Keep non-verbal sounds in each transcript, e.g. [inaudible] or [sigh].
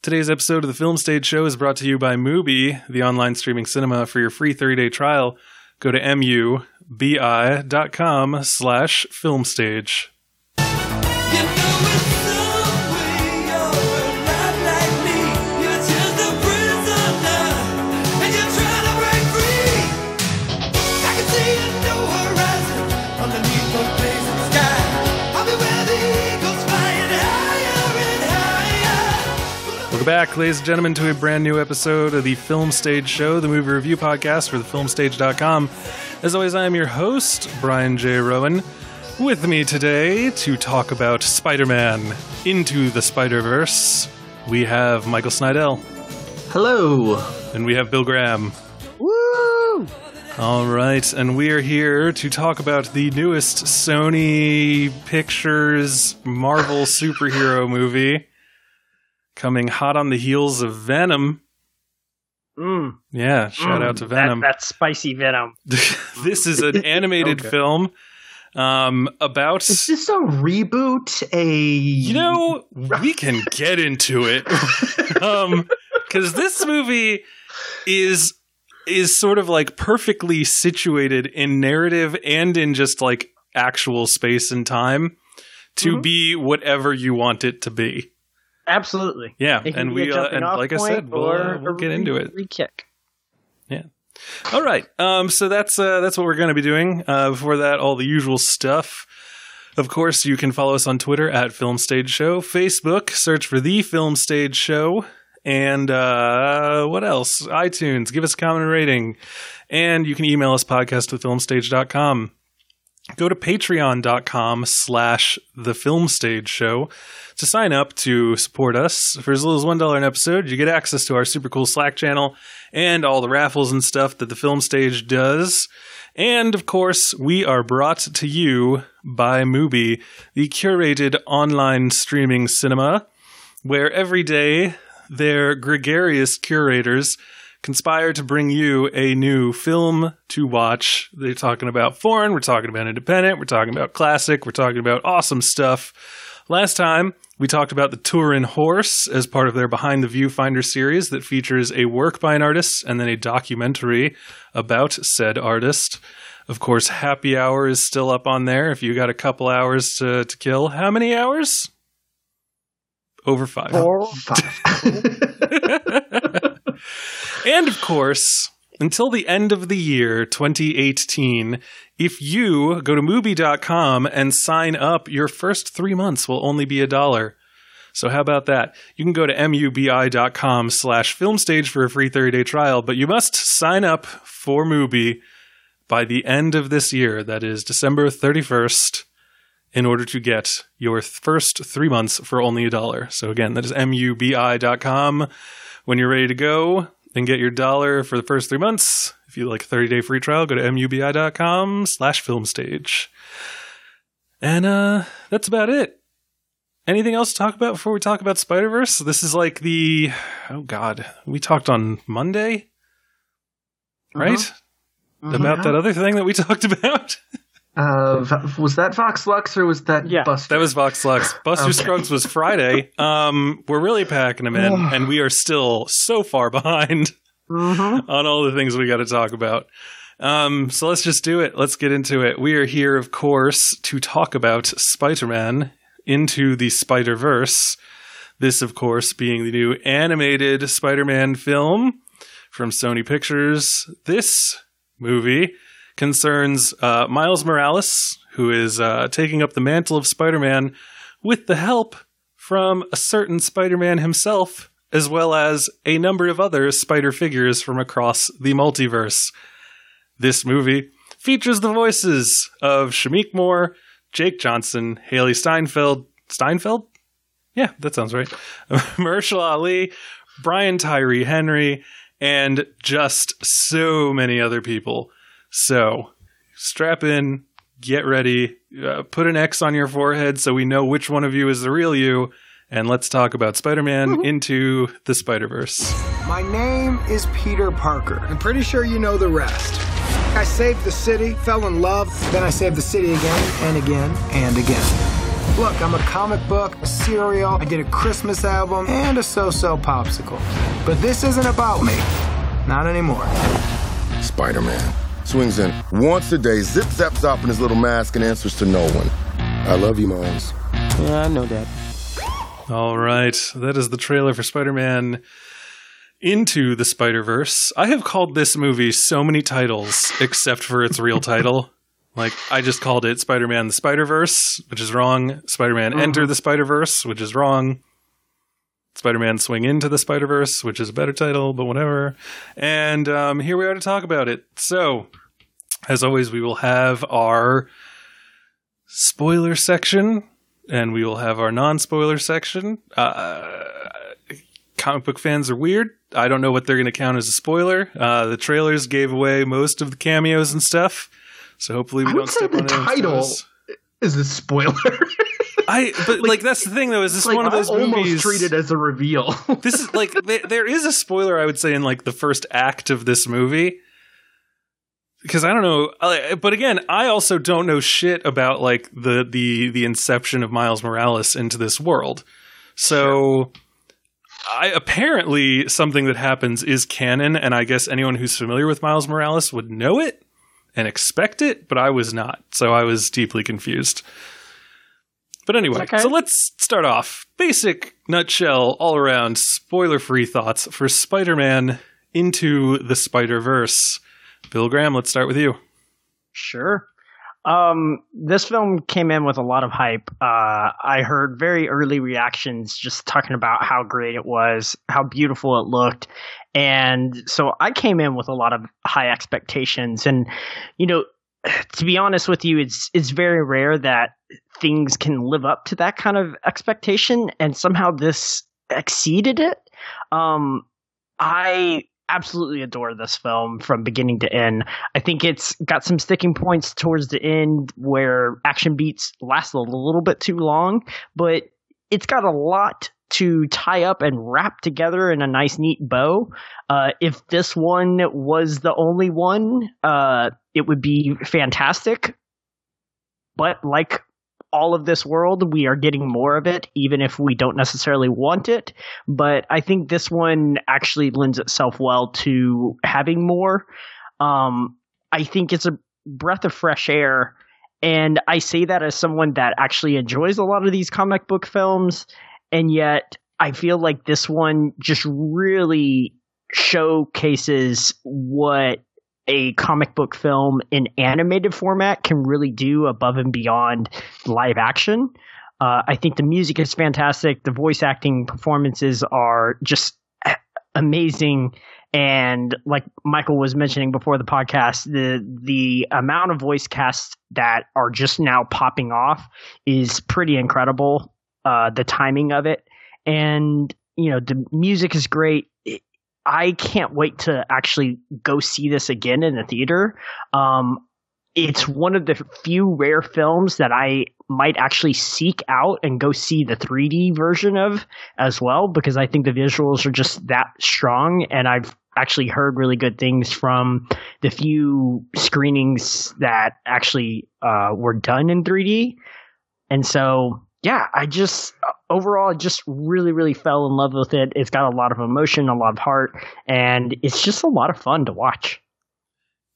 Today's episode of the Film Stage Show is brought to you by Mubi, the online streaming cinema. For your free 30-day trial, go to mubi.com slash filmstage. Back, ladies and gentlemen, to a brand new episode of the Film Stage Show, the movie review podcast for thefilmstage.com. As always, I am your host, Brian J. Rowan. With me today to talk about Spider Man Into the Spider Verse, we have Michael Snydel Hello. and we have Bill Graham. Woo! All right, and we are here to talk about the newest Sony Pictures Marvel superhero movie coming hot on the heels of Venom. Mm, Yeah, shout out to mm, Venom. That, that spicy venom. [laughs] this is an animated [laughs] Okay. film um, about. Is this a reboot? A You know, we can [laughs] get into it because this movie is is sort of like perfectly situated in narrative and in just like actual space and time to Mhm. be whatever you want it to be. Absolutely. Yeah, and we uh, and like I said, we'll, or uh, we'll get re- into it. Re-kick. Yeah. All right. Um, so that's uh, that's what we're going to be doing. Uh, before that, all the usual stuff. Of course, you can follow us on Twitter at Film Stage Show, Facebook, search for the Film Stage Show, and uh, what else? iTunes. Give us a comment and rating, and you can email us podcast with filmstage.com. Go to patreon.com slash the film stage show to sign up to support us. For as little as $1 an episode, you get access to our super cool Slack channel and all the raffles and stuff that the film stage does. And of course, we are brought to you by Mubi, the curated online streaming cinema, where every day their gregarious curators conspire to bring you a new film to watch. They're talking about foreign, we're talking about independent, we're talking about classic, we're talking about awesome stuff. Last time, we talked about the Turin Horse as part of their Behind the Viewfinder series that features a work by an artist and then a documentary about said artist. Of course, Happy Hour is still up on there if you got a couple hours to, to kill. How many hours? Over five. [laughs] [laughs] and of course, until the end of the year 2018, if you go to Mubi.com and sign up, your first three months will only be a dollar. So how about that? You can go to mubi.com slash filmstage for a free 30-day trial, but you must sign up for Mubi by the end of this year. That is December 31st in order to get your first three months for only a dollar. So again, that is mubi.com. When you're ready to go and get your dollar for the first three months, if you like a 30 day free trial, go to mubi.com slash filmstage. And uh, that's about it. Anything else to talk about before we talk about Spider Verse? This is like the oh god, we talked on Monday, right? About that other thing that we [laughs] talked about. Uh, was that Vox Lux or was that Yeah. Buster? That was Vox Lux. [laughs] Buster Okay. Scruggs was Friday. Um, we're really packing them in, [sighs] and we are still so far [laughs] behind Mm-hmm. on all the things we got to talk about. Um, so let's just do it. Let's get into it. We are here, of course, to talk about Spider Man into the Spider Verse. This, of course, being the new animated Spider Man film from Sony Pictures. This movie concerns uh, Miles Morales, who is uh, taking up the mantle of Spider Man with the help from a certain Spider Man himself, as well as a number of other spider figures from across the multiverse. This movie features the voices of Shameik Moore, Jake Johnson, Hailee Steinfeld. Steinfeld? Yeah, that sounds right. [laughs] Mahershala Ali, Brian Tyree Henry, and just so many other people. So strap in, get ready, uh, put an X on your forehead so we know which one of you is the real you, and let's talk about Spider Man into the Spider Verse. My name is Peter Parker. I'm pretty sure you know the rest. I saved the city, fell in love, then I saved the city again and again and again. Look, I'm a comic book, a cereal, I did a Christmas album, and a so-so popsicle. But this isn't about me. Not anymore. Spider Man. Swings in once a day, zip zaps off in his little mask, and answers to no one. I love you, Miles. Yeah, I know that. All right, that is the trailer for Spider-Man into the Spider-Verse. I have called this movie so many titles except for its real title. Like I just called it Spider-Man the Spider-Verse, which is wrong. Spider-Man uh-huh. Enter the Spider-Verse, which is wrong. Spider-Man Swing into the Spider-Verse, which is a better title, but whatever. And um, here we are to talk about it. So, as always, we will have our spoiler section and we will have our non-spoiler section. Uh, comic book fans are weird. I don't know what they're going to count as a spoiler. Uh, the trailers gave away most of the cameos and stuff, so hopefully we I don't step the on anyone's title is a spoiler. [laughs] [laughs] I but like, that's the thing though is this like, one of those almost movies treat it as a reveal. [laughs] this is like there, there is a spoiler I would say in like the first act of this movie. Because I don't know but again I also don't know shit about like the the the inception of Miles Morales into this world. So I apparently something that happens is canon and I guess anyone who's familiar with Miles Morales would know it and expect it but I was not. So I was deeply confused but anyway, Okay. so let's start off. Basic nutshell, all around spoiler free thoughts for Spider Man into the Spider Verse. Bill Graham, let's start with you. Sure. Um, this film came in with a lot of hype. Uh, I heard very early reactions just talking about how great it was, how beautiful it looked. And so I came in with a lot of high expectations. And, you know, [sighs] to be honest with you, it's, it's very rare that things can live up to that kind of expectation. And somehow this exceeded it. Um, I absolutely adore this film from beginning to end. I think it's got some sticking points towards the end where action beats last a little bit too long, but it's got a lot to tie up and wrap together in a nice, neat bow. Uh, if this one was the only one, uh, it would be fantastic. But like all of this world, we are getting more of it, even if we don't necessarily want it. But I think this one actually lends itself well to having more. Um, I think it's a breath of fresh air. And I say that as someone that actually enjoys a lot of these comic book films. And yet I feel like this one just really showcases what a comic book film in animated format can really do above and beyond live action. Uh, I think the music is fantastic. The voice acting performances are just amazing. And like Michael was mentioning before the podcast, the the amount of voice casts that are just now popping off is pretty incredible. Uh, the timing of it, and you know, the music is great. I can't wait to actually go see this again in the theater. Um, it's one of the few rare films that I might actually seek out and go see the 3D version of as well because I think the visuals are just that strong and I've actually heard really good things from the few screenings that actually uh, were done in 3D. And so, yeah, I just overall I just really really fell in love with it. It's got a lot of emotion, a lot of heart, and it's just a lot of fun to watch.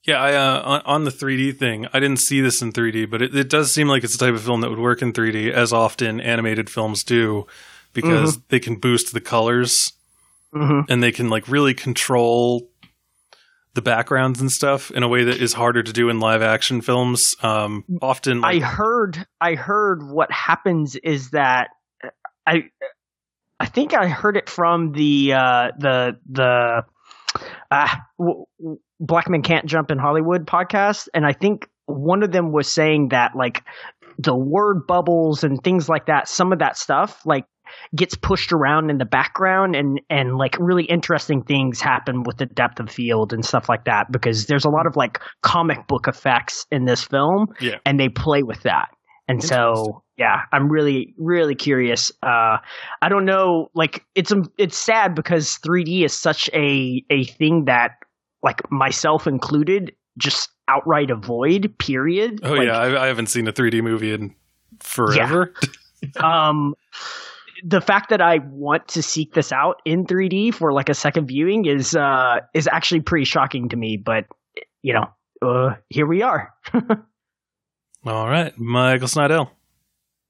Yeah, I uh, on, on the 3D thing, I didn't see this in 3D, but it, it does seem like it's the type of film that would work in 3D, as often animated films do, because they can boost the colors Mhm. and they can like really control the backgrounds and stuff in a way that is harder to do in live action films. Um, often, I heard I heard what happens is that I I think I heard it from the uh, the the uh, w- Black Men Can't Jump in Hollywood podcast, and I think one of them was saying that like the word bubbles and things like that, some of that stuff like gets pushed around in the background and and like really interesting things happen with the depth of field and stuff like that because there's a lot of like comic book effects in this film Yeah. and they play with that and so yeah i'm really really curious uh i don't know like it's um, it's sad because 3d is such a a thing that like myself included just outright avoid period oh Like, yeah, I, I haven't seen a 3D movie in forever. [laughs] um, the fact that I want to seek this out in 3D for like a second viewing is uh is actually pretty shocking to me. But you know, uh, here we are. [laughs] All right, Michael Snydel.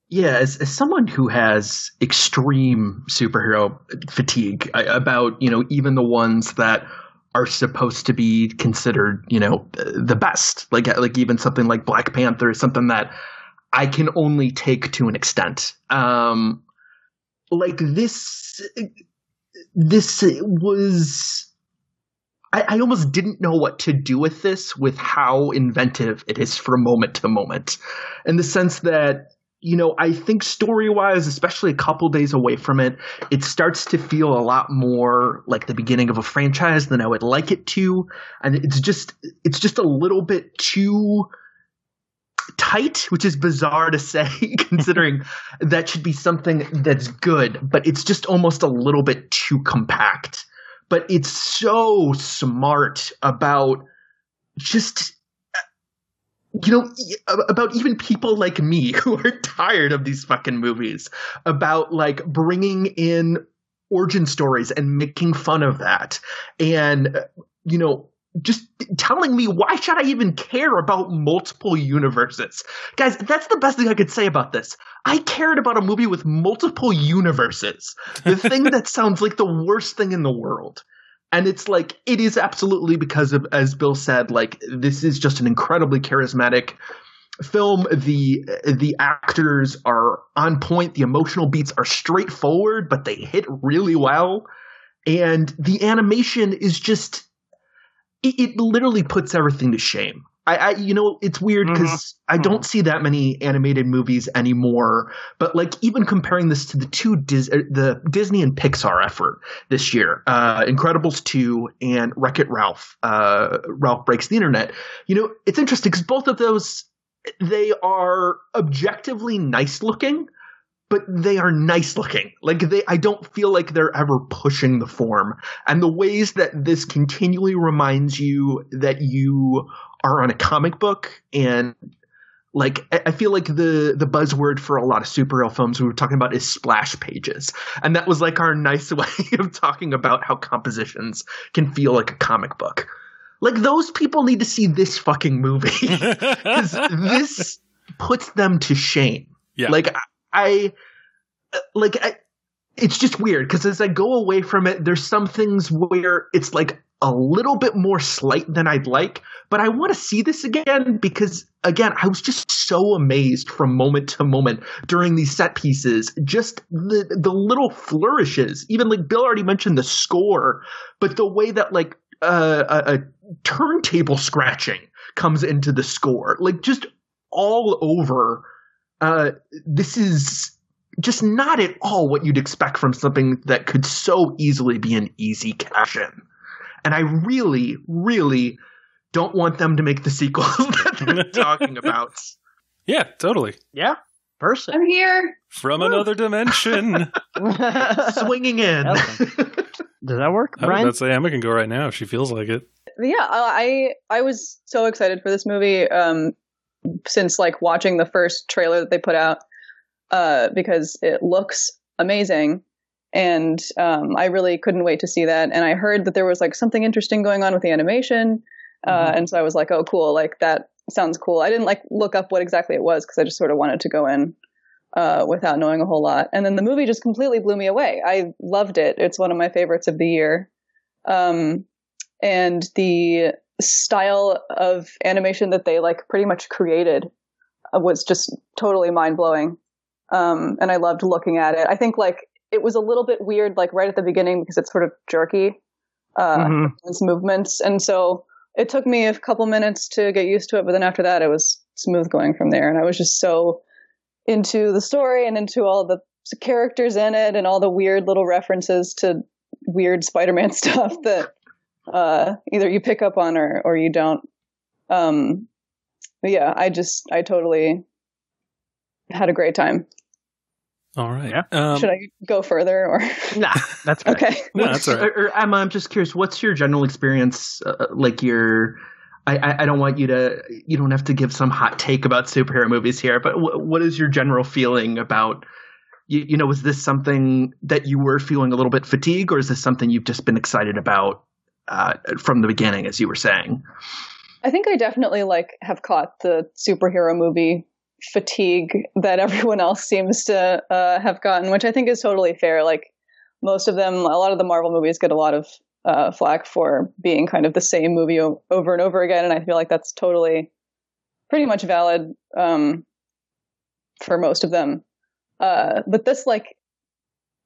Yeah, as, as someone who has extreme superhero fatigue I, about, you know, even the ones that are supposed to be considered, you know, the best, like like even something like Black Panther is something that I can only take to an extent. Um, like this, this was. I, I almost didn't know what to do with this, with how inventive it is from moment to moment, in the sense that you know, I think story wise, especially a couple days away from it, it starts to feel a lot more like the beginning of a franchise than I would like it to. And it's just, it's just a little bit too tight, which is bizarre to say, [laughs] considering that should be something that's good, but it's just almost a little bit too compact. But it's so smart about just you know about even people like me [laughs] who are tired of these fucking movies about like bringing in origin stories and making fun of that and uh, you know just telling me why should I even care about multiple universes? Guys, that's the best thing I could say about this. I cared about a movie with multiple universes. The [laughs] thing that sounds like the worst thing in the world. And it's like it is absolutely because of as Bill said, like this is just an incredibly charismatic film. The the actors are on point, the emotional beats are straightforward, but they hit really well. And the animation is just it, it literally puts everything to shame. I, I you know, it's weird because I don't see that many animated movies anymore. But like, even comparing this to the two Dis- uh, the Disney and Pixar effort this year, uh, Incredibles two and Wreck It Ralph, uh, Ralph Breaks the Internet. You know, it's interesting because both of those they are objectively nice looking, but they are nice looking. Like they, I don't feel like they're ever pushing the form. And the ways that this continually reminds you that you are on a comic book and like I feel like the the buzzword for a lot of superhero films we were talking about is splash pages, and that was like our nice [laughs] way of talking about how compositions can feel like a comic book. Like those people need to see this fucking movie [laughs] because [laughs] this puts them to shame. Yeah. Like I, I like I, it's just weird because as I go away from it, there's some things where it's like a little bit more slight than I'd like, but I want to see this again because again, I was just so amazed from moment to moment during these set pieces. Just the the little flourishes, even like Bill already mentioned the score, but the way that like uh, a, a turntable scratching comes into the score, like just all over. Uh, this is just not at all what you'd expect from something that could so easily be an easy cash in. And I really, really don't want them to make the sequels [laughs] that they're [laughs] talking about. Yeah, totally. yeah, person. I'm here. From another dimension. [laughs] Swinging in. Does that work, I was Brian? about to say Emma can go right now if she feels like it. Yeah, I I was so excited for this movie um, since like watching the first trailer that they put out uh, because it looks amazing, and um, I really couldn't wait to see that. And I heard that there was like something interesting going on with the animation, uh, and so I was like, oh, cool, like that sounds cool. I didn't like look up what exactly it was because I just sort of wanted to go in uh, without knowing a whole lot. And then the movie just completely blew me away. I loved it. It's one of my favorites of the year. Um, and the style of animation that they like pretty much created uh, was just totally mind blowing. Um, and I loved looking at it. I think like it was a little bit weird, like right at the beginning because it's sort of jerky, uh, Mhm. its movements. And so it took me a couple minutes to get used to it, but then after that, it was smooth going from there. And I was just so into the story and into all the characters in it and all the weird little references to weird Spider-Man [laughs] stuff that uh, either you pick up on or or you don't. Um, but yeah, I just I totally had a great time. All right. Yeah. Um, Should I go further or Nah, that's [laughs] good. okay? No, that's all right. Or, or Emma, I'm just curious. What's your general experience? Uh, like your, I, I, I don't want you to. You don't have to give some hot take about superhero movies here. But w- what is your general feeling about? You, you know, was this something that you were feeling a little bit fatigue, or is this something you've just been excited about uh, from the beginning, as you were saying? I think I definitely like have caught the superhero movie fatigue that [laughs] everyone else seems to uh, have gotten, which I think is totally fair. Like most of them, a lot of the Marvel movies get a lot of uh, flack for being kind of the same movie o- over and over again, and I feel like that's totally pretty much valid um, for most of them. Uh, but this, like,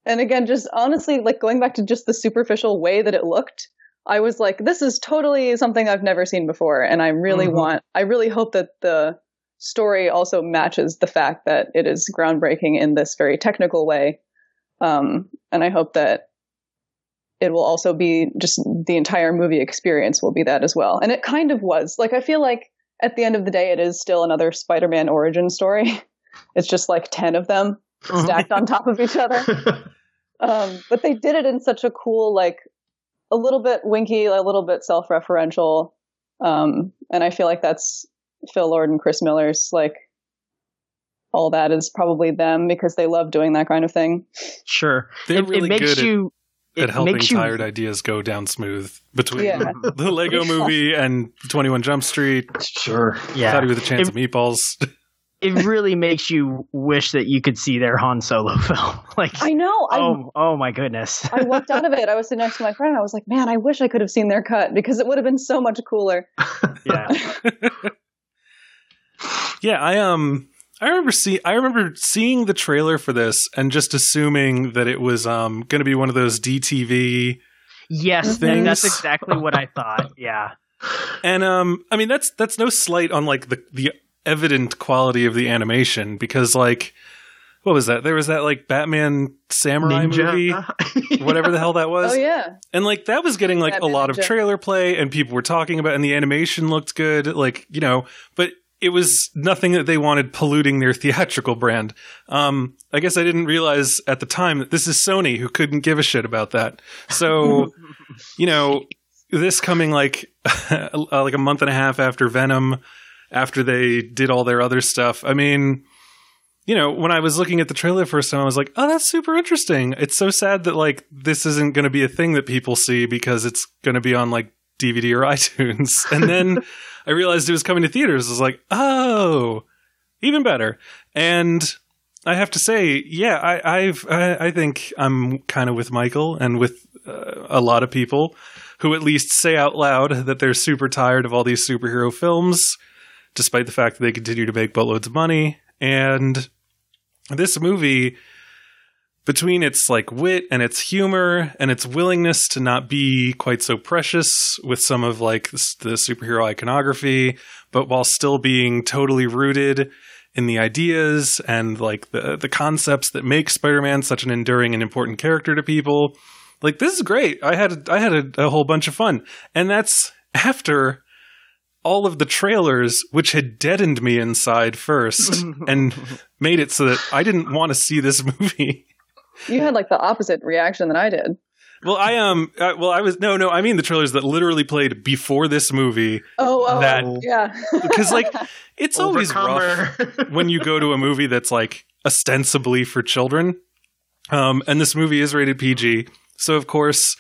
and again, just honestly, like going back to just the superficial way that it looked, I was like, this is totally something I've never seen before. And I really Mhm. want, I really hope that the story also matches the fact that it is groundbreaking in this very technical way. Um, and I hope that it will also be just the entire movie experience will be that as well. And it kind of was. Like, I feel like at the end of the day, it is still another Spider Man origin story. [laughs] It's just like 10 of them stacked on top of each other [laughs] um, but they did it in such a cool, like a little bit winky, a little bit self-referential, um, and I feel like that's Phil Lord and Chris Miller's like all that is probably them because they love doing that kind of thing. Sure. They're it, really it makes good at- you at it helping makes you tired ideas go down smooth between Yeah. [laughs] the Lego [laughs] movie and 21 Jump Street, Sure. yeah. Cloudy with a Chance It- of Meatballs. [laughs] it really makes you wish that you could see their Han Solo [laughs] film. like, I know. I oh, oh my goodness. I walked out of it. I was sitting next to my friend. and I was like, man, I wish I could have seen their cut because it would have been so much cooler. [laughs] yeah. [laughs] Yeah, I um I remember see I remember seeing the trailer for this and just assuming that it was um going to be one of those DTV Yes, Things. that's exactly what I thought. Yeah. and um I mean that's that's no slight on like the the evident quality of the animation because like what was that? There was that like Batman samurai movie, [laughs] whatever the hell that was. Oh yeah, And like that was getting like Batman a lot of trailer play and people were talking about it and the animation looked good, like, you know, but it was nothing that they wanted polluting their [laughs] theatrical brand. Um, I guess I didn't realize at the time that this is Sony who couldn't give a shit about that. So, [laughs] you know, this coming like uh, like a month and a half after Venom, after they did all their other stuff. I mean, you know, when I was looking at the trailer the first time, I was like, "Oh, that's super interesting." It's so sad that like this isn't going to be a thing that people see because it's going to be on like DVD or [laughs] iTunes. And then I realized it was coming to theaters. I was like, "Oh, even better." And I have to say, yeah, I, I've I, I think I'm kind of with Michael and with uh, a lot of people who at least say out loud that they're super tired of all these superhero films, despite the fact that they continue to make boatloads of money. And this movie, between its like wit and its humor and its willingness to not be quite so precious with some of like the, the superhero iconography, but while still being totally rooted in the ideas and like the the concepts that make Spider-Man such an enduring and important character to people. Like this is great. I had I had a, a whole bunch of fun, and that's after all of the trailers, which had deadened me inside first [laughs] and made it so that I didn't want to see this [laughs] movie. you had like the opposite reaction that I did. Well, I um, uh, well, I was no, no. I mean the trailers that literally played before this movie, Oh, oh That- yeah. [laughs] because like it's always rough when you go to a movie that's like ostensibly for children. Um, and this movie is rated PG. So, of course,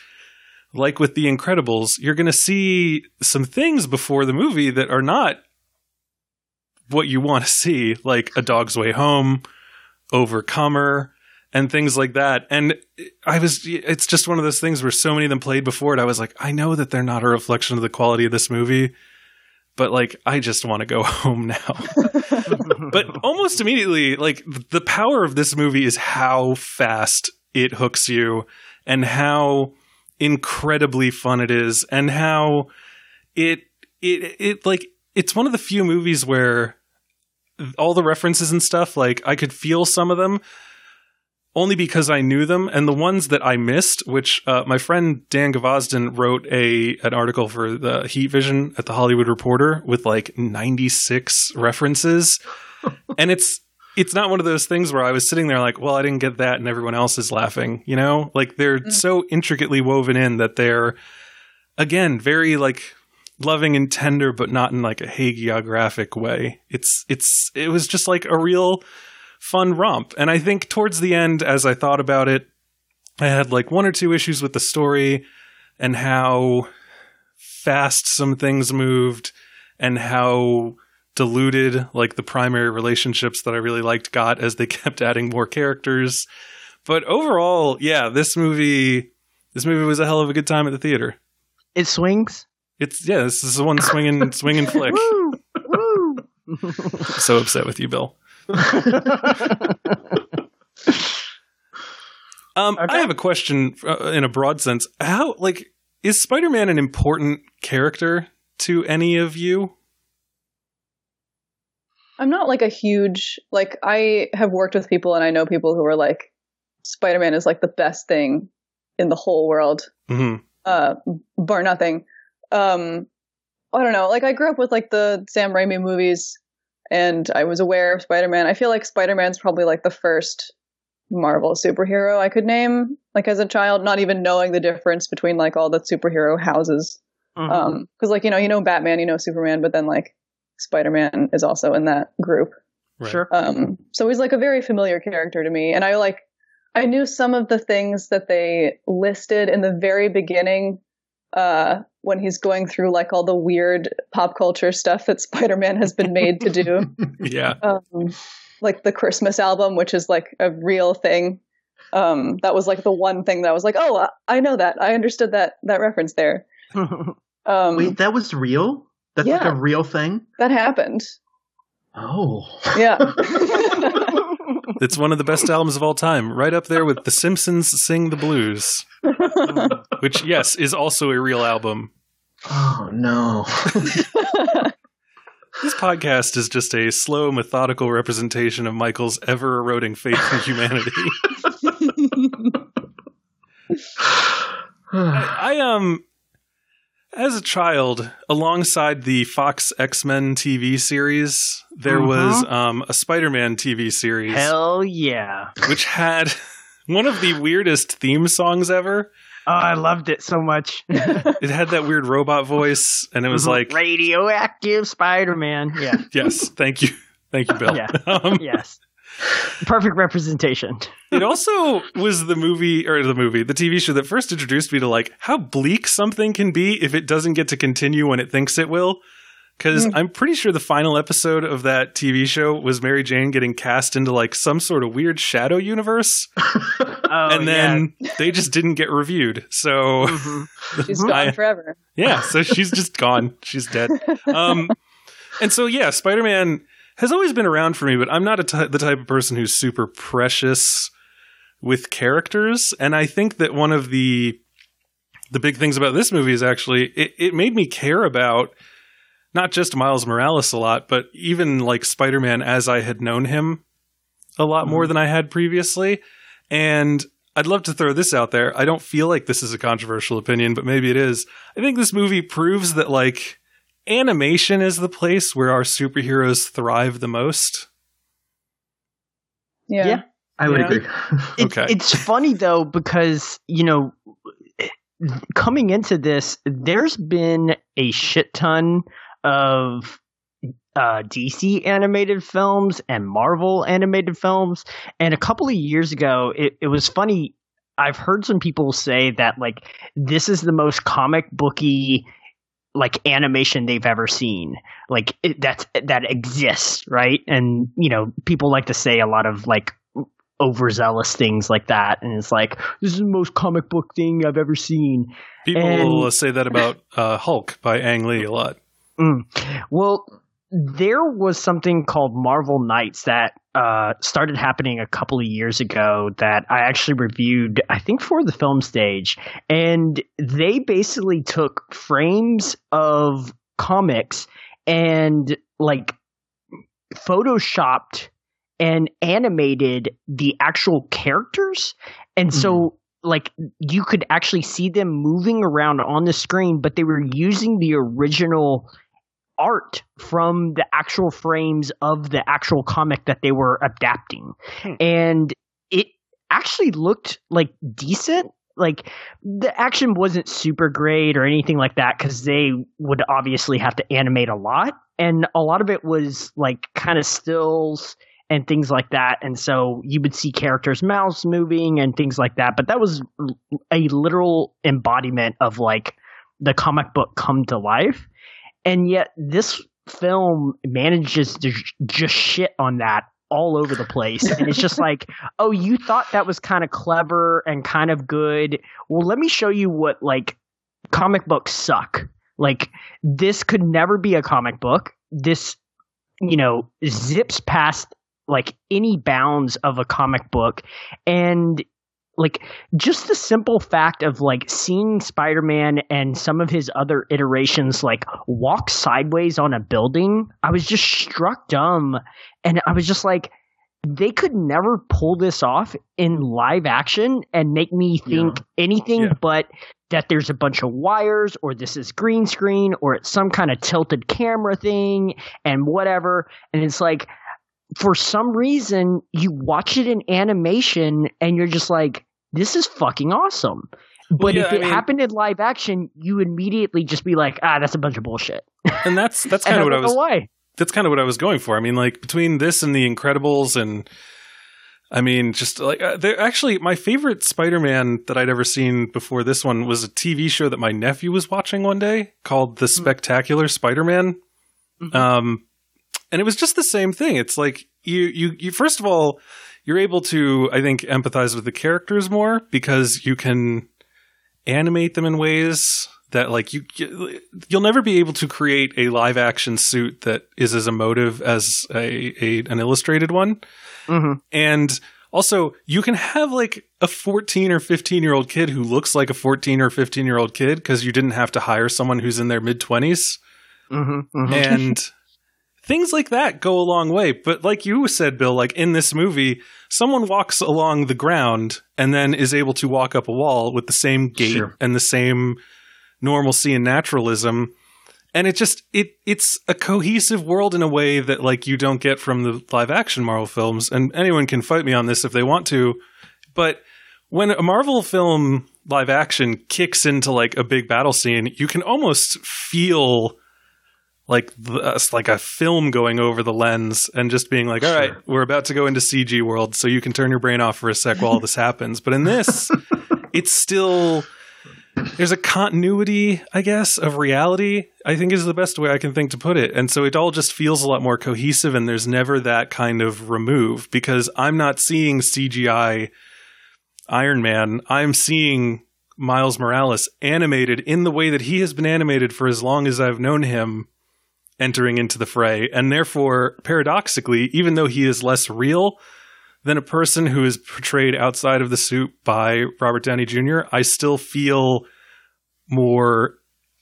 like with The Incredibles, you're going to see some things before the movie that are not what you want to see, like A Dog's Way Home, Overcomer, and things like that. And I was, it's just one of those things where so many of them played before it. I was like, I know that they're not a reflection of the quality of this movie, but like, I just want to go [laughs] home now [laughs] but almost immediately like the power of this movie is how fast it hooks you and how incredibly fun it is and how it it it like it's one of the few movies where all the references and stuff like I could feel some of them only because I knew them and the ones that I missed which uh, my friend Dan Gavazdin wrote a an article for the Heat Vision at the Hollywood Reporter with like 96 references [laughs] and it's it's not one of those things where I was sitting there like, well, I didn't get that, and everyone else is laughing. You know, like they're mm. so intricately woven in that they're again very like loving and tender, but not in like a hagiographic way. It's it's it was just like a real fun romp. And I think towards the end, as I thought about it, I had like one or two issues with the story and how fast some things moved and how diluted like the primary relationships that I really liked got as they [laughs] kept adding more characters. But overall, yeah, this movie this movie was a hell of a good time at the theater. It swings. It's yeah, this is the one swinging [laughs] swinging flick. Woo! Woo! [laughs] So upset with you, Bill. Um, I have a question uh, in a broad sense. How like is Spider-Man an important character to any of you? I'm not like a huge like I have worked with people and I know people who are like Spider-Man is like the best thing in the whole world, hmm uh, bar nothing. Um, I don't know. Like I grew up with like the Sam Raimi movies, and I was aware of Spider-Man. I feel like Spider-Man's probably like the first Marvel superhero I could name, like as a child, not even knowing the difference between like all the superhero houses. Mhm. Um, because like you know, you know Batman, you know Superman, but then like Spider-Man is also in that group. Right. Sure. Um, so he's like a very familiar character to me, and I like I knew some of the things that they listed in the very beginning uh, when he's going through like all the weird pop culture stuff that Spider-Man has been made to do, [laughs] Yeah. um, like the Christmas album, which is like a real thing. Um, that was like the one thing that I was like, oh, I- I know that, I understood that that reference there. [laughs] Um, Wait, that was real? That's like a real thing? that happened. Oh. Yeah. [laughs] It's one of the best albums of all time, right up there with The Simpsons Sing the Blues, [laughs] which yes, is also a real album. Oh no. [laughs] This podcast is just a slow, methodical representation of Michael's ever eroding faith in humanity. I um as a child, alongside the Fox X-Men TV series, there was um a Spider-Man TV series Hell yeah. which had [laughs] one of the weirdest theme songs ever. Oh, I loved it so much. [laughs] It had that weird robot voice and it was like radioactive Spider-Man. Yeah. [laughs] yes, thank you. Thank you, Bill. Yeah. Um, yes. Perfect representation. It also was the movie or the movie, the TV show that first introduced me to like how bleak something can be if it doesn't get to continue when it thinks it will. Because I'm pretty sure the final episode of that TV show was Mary Jane getting cast into like some sort of weird shadow universe, [laughs] Oh, and then they just didn't get reviewed. So yeah. Mhm. [laughs] She's gone I- forever. yeah, so she's just gone. She's dead. [laughs] Um, and so yeah, Spider Man has always been around for me, but I'm not a the type of person who's super precious with characters. And I think that one of the the big things about this movie is actually it, it made me care about not just Miles Morales a lot, but even like Spider Man as I had known him a lot more mm-hmm. than I had previously. And I'd love to throw this out there. I don't feel like this is a controversial opinion, but maybe it is. I think this movie proves that like animation is the place where our superheroes thrive the most. Yeah. Yeah. I would Yeah. agree. It's, Okay. it's funny though because you know coming into this there's been a shit ton of uh, DC animated films and Marvel animated films and a couple of years ago it, it was funny I've heard some people say that like this is the most comic booky like animation they've ever seen like it, that's that exists right and you know people like to say a lot of like overzealous things like that and it's like this is the most comic book thing i've ever seen People And- will say that about [laughs] uh, Hulk by Ang Lee a lot. Mm. well there was something called Marvel Knights that uh, started happening a couple of years ago that i actually reviewed i think for the film stage. And they basically took frames of comics and like photoshopped and animated the actual characters. And so like you could actually see them moving around on the screen but they were using the original art from the actual frames of the actual comic that they were adapting Hmm. and it actually looked like decent like the action wasn't super great or anything like that because they would obviously have to animate a lot, and a lot of it was like kind of stills and things like that. And so you would see characters' mouths moving and things like that. But that was a literal embodiment of like the comic book come to life. And yet this film manages to j- just shit on that all over the place. And it's just [laughs] like, oh, you thought that was kind of clever and kind of good. Well, let me show you what like comic books suck. Like this could never be a comic book. This, you know, zips past like any bounds of a comic book and like just the simple fact of like seeing spider-man and some of his other iterations like walk sideways on a building i was just struck dumb. And i was just like they could never pull this off in live action and make me think anything Yeah. but that there's a bunch of wires or this is green screen or it's some kind of tilted camera thing and whatever. And it's like for some reason you watch it in animation and you're just like this is fucking awesome. But yeah, if I it mean- happened in live action you immediately just be like ah that's a bunch of bullshit. And that's that's [laughs] kind of what I was why. that's kind of what I was going for. I mean, like between this and The Incredibles, and I mean, just like uh, there actually, my favorite Spider-Man that I'd ever seen before this one was a TV show that my nephew was watching one day called The Spectacular Spider-Man. Um, and it was just the same thing. It's like you, you, you. First of all, you're able to, I think, empathize with the characters more because you can animate them in ways that like you you'll never be able to create a live action suit that is as emotive as a, a an illustrated one Mhm. and also you can have like a 14 or 15 year old kid who looks like a 14 or 15 year old kid because you didn't have to hire someone who's in their mid 20s mm-hmm, mm-hmm. and [laughs] things like that go a long way but like you said bill like in this movie someone walks along the ground and then is able to walk up a wall with the same gait Sure. and the same normalcy and naturalism. And it just it it's a cohesive world in a way that like you don't get from the live action marvel films. And anyone can fight me on this if they want to. But when a marvel film live action kicks into like a big battle scene you can almost feel like the, like a film going over the lens and just being like, all right, Sure. we're about to go into CG world, so you can turn your brain off for a sec while this happens. But in this, [laughs] it's still there's a continuity, I guess, of reality. I think is the best way I can think to put it, and so it all just feels a lot more cohesive, and there's never that kind of remove because I'm not seeing CGI Iron Man. I'm seeing Miles Morales animated in the way that he has been animated for as long as I've known him entering into the fray. And therefore, paradoxically, even though he is less real than a person who is portrayed outside of the suit by Robert Downey Jr., I still feel more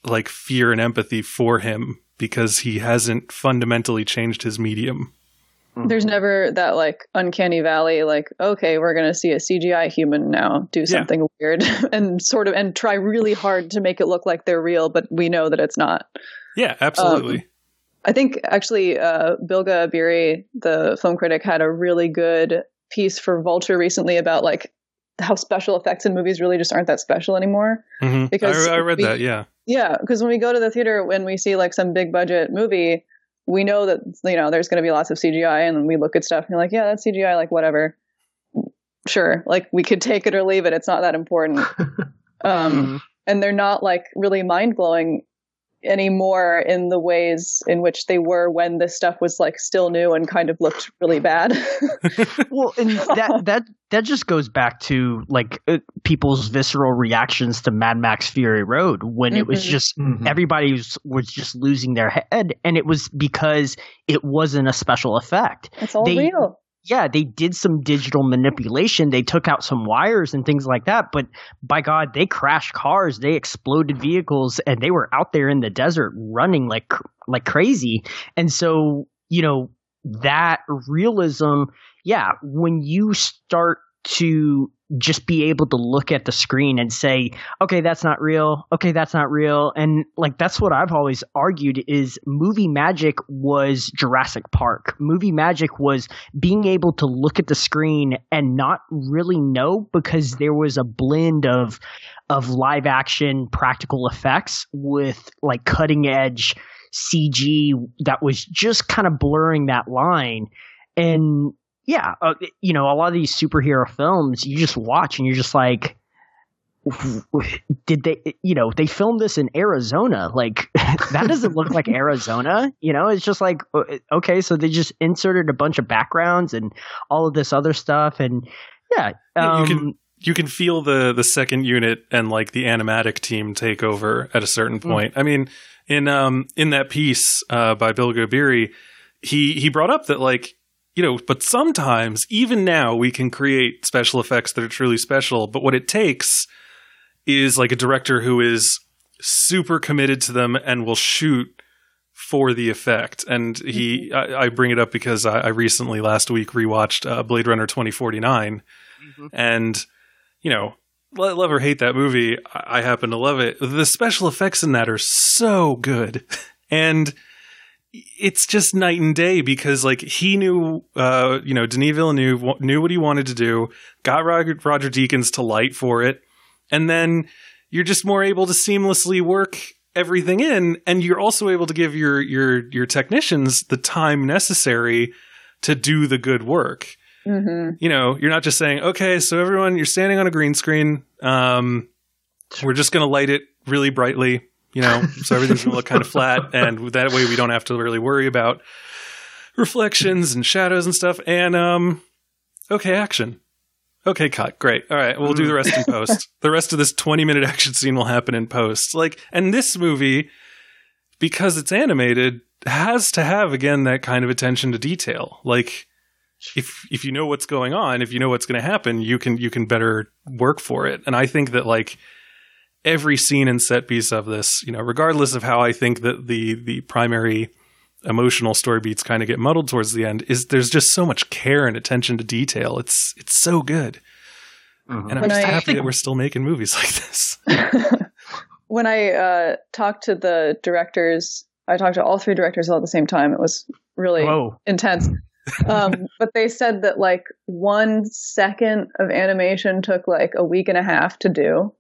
like fear and empathy for him because he hasn't fundamentally changed his medium. Hmm. There's never that like uncanny valley, like, okay, we're gonna see a CGI human now do Yeah. something weird [laughs] and sort of and try really hard to make it look like they're real, but we know that it's not. Yeah, absolutely. Um, I think actually uh, Bilge Ebiri, the film critic, had a really good piece for Vulture recently about like how special effects in movies really just aren't that special anymore. Mhm. because I, I read we- that. Yeah, Yeah, because when we go to the theater, when we see like some big budget movie, we know that you know there's going to be lots of CGI, and we look at stuff and you're like, yeah, that's CGI, like whatever. Sure, like we could take it or leave it. It's not that important. [laughs] um, and they're not like really mind blowing anymore in the ways in which they were when this stuff was like still new and kind of looked really bad. [laughs] well and that [laughs] that that just goes back to like uh, people's visceral reactions to mad max fury road when it was Mhm. just Mhm. everybody was, was just losing their head and it was because it wasn't a special effect it's all They- real. Yeah they did some digital manipulation. They took out some wires and things like that but by god they crashed cars they exploded vehicles and they were out there in the desert running like like crazy. And so you know that realism yeah when you start to just be able to look at the screen and say, okay, that's not real. Okay, that's not real. And like, that's what I've always argued is movie magic was Jurassic Park. Movie magic was being able to look at the screen and not really know because there was a blend of, of live action practical effects with like cutting edge CG that was just kind of blurring that line. And yeah, uh, you know, a lot of these superhero films, you just watch and you're just like, did they, you know, they filmed this in Arizona. Like, [laughs] that doesn't look like [laughs] Arizona. You know, it's just like, okay, so they just inserted a bunch of backgrounds and all of this other stuff. And yeah, Yeah, you um, can you can feel the the second unit and like the animatic team take over at a certain Hmm. point. I mean, in um in that piece uh, by Bilge Ebiri, he he brought up that like you know, but sometimes even now we can create special effects that are truly special. But what it takes is like a director who is super committed to them and will shoot for the effect. And he, I, I bring it up because I, I recently last week rewatched uh, Blade Runner twenty forty nine, and you know, lo- love or hate that movie, I, I happen to love it. The special effects in that are so good, [laughs] and it's just night and day because like he knew, uh, you know, Denis Villeneuve w- knew what he wanted to do, got Roger, Roger Deakins to light for it, and then you're just more able to seamlessly work everything in, and you're also able to give your your your technicians the time necessary to do the good work hmm you know, you're not just saying, okay, so everyone, you're standing on a green screen. Um, we're just going to light it really brightly, you know, so everything's to look kind of flat. And that way we don't have to really worry about reflections and shadows and stuff. And, um, okay, action. Okay, cut. Great. All right. We'll do the rest in post. [laughs] The rest of this 20 minute action scene will happen in post. Like, and this movie, because it's animated, has to have, again, that kind of attention to detail. Like, if if you know what's going on, if you know what's going to happen, you can you can better work for it. And I think that like every scene and set piece of this, you know, regardless of how I think that the the primary emotional story beats kind of get muddled towards the end, is there's just so much care and attention to detail. It's it's so good. And I'm When just I- happy that [laughs] we're still making movies like this. [laughs] when I uh, talked to the directors, I talked to all three directors all at the same time. It was really Whoa. intense. [laughs] um, but they said that like one second of animation took like a week and a half to do.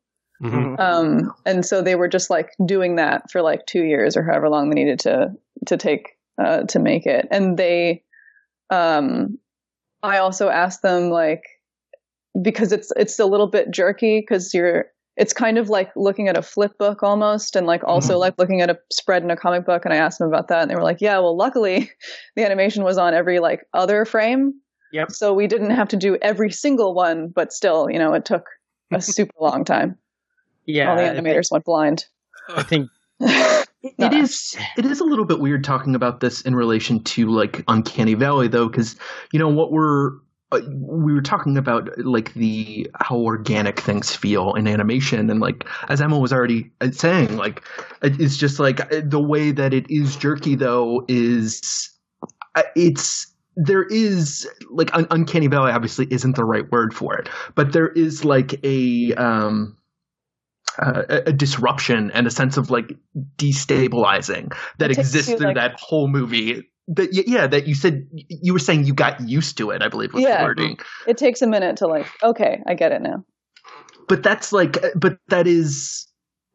Mhm. [laughs] Um, and so they were just like doing that for like two years or however long they needed to to take uh, to make it. And they, um, I also asked them like because it's it's a little bit jerky because you're it's kind of like looking at a flip book almost and like also Mhm. like looking at a spread in a comic book and I asked them about that and they were like yeah well luckily [laughs] the animation was on every like other frame Yep. so we didn't have to do every single one but still you know it took a [laughs] super long time Yeah. all the animators went blind I think [laughs] Not It is it is a little bit weird talking about this in relation to like Uncanny Valley though, because you know what we're uh, we were talking about like the how organic things feel in animation, and like as Emma was already uh, saying, like it's just like uh, the way that it is jerky though is uh, it's there is like un- uncanny valley obviously isn't the right word for it but there is like a um uh, a, a disruption and a sense of like destabilizing that exists you, through like- that whole movie. That yeah, that you said you were saying you got used to it. I believe was Yeah. the wording. it takes a minute to like okay i get it now But that's like, but that is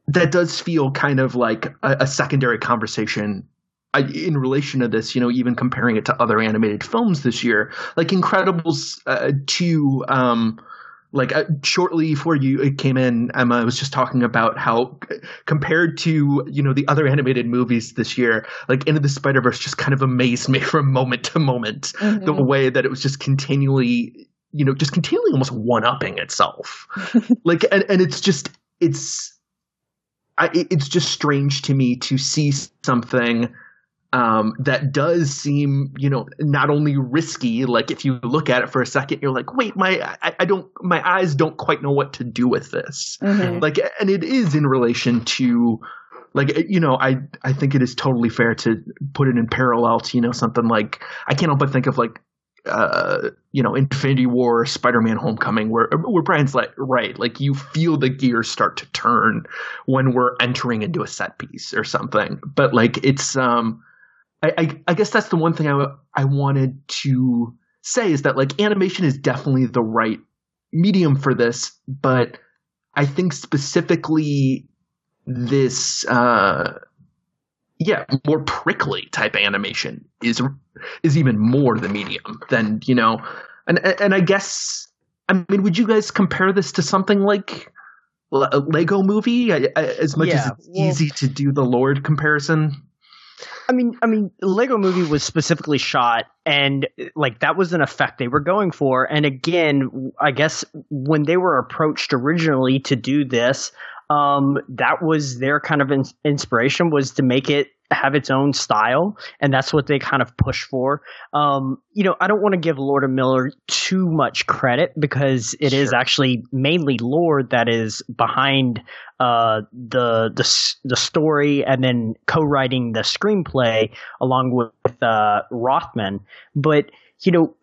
that does feel kind of like a, a secondary conversation. I, in relation to this, you know, even comparing it to other animated films this year, like Incredibles uh, two, um, like uh, shortly before you it came in, Emma was just talking about how c- compared to you know the other animated movies this year, like Into the Spider Verse just kind of amazed me [laughs] from moment to moment. Mhm. The way that it was just continually, you know, just continually almost one upping itself, [laughs] like and, and it's just it's, I it's just strange to me to see something um, that does seem, you know, not only risky. Like if you look at it for a second, you're like, wait, my, I, I don't, my eyes don't quite know what to do with this. Mhm. Like, and it is in relation to, like, you know, I, I think it is totally fair to put it in parallel to, you know, something like I can't help but think of like uh, you know Infinity War, Spider Man Homecoming, where where Brian's like right, like you feel the gears start to turn when we're entering into a set piece or something. But like it's um, I I, I guess that's the one thing I I wanted to say is that like animation is definitely the right medium for this, but I think specifically this uh yeah more prickly type animation is is even more the medium than you know and and i guess i mean would you guys compare this to something like a lego movie? I, I, as much as it's well- easy to do the lord comparison I mean, I mean, Lego Movie was specifically shot, and like that was an effect they were going for. And again, I guess when they were approached originally to do this, um, that was their kind of in- inspiration was to make it have its own style, and that's what they kind of push for. Um, you know, I don't want to give Lord and Miller too much credit because it is Sure. actually mainly Lord that is behind uh, the the the story and then co-writing the screenplay along with uh, Rothman. But you know,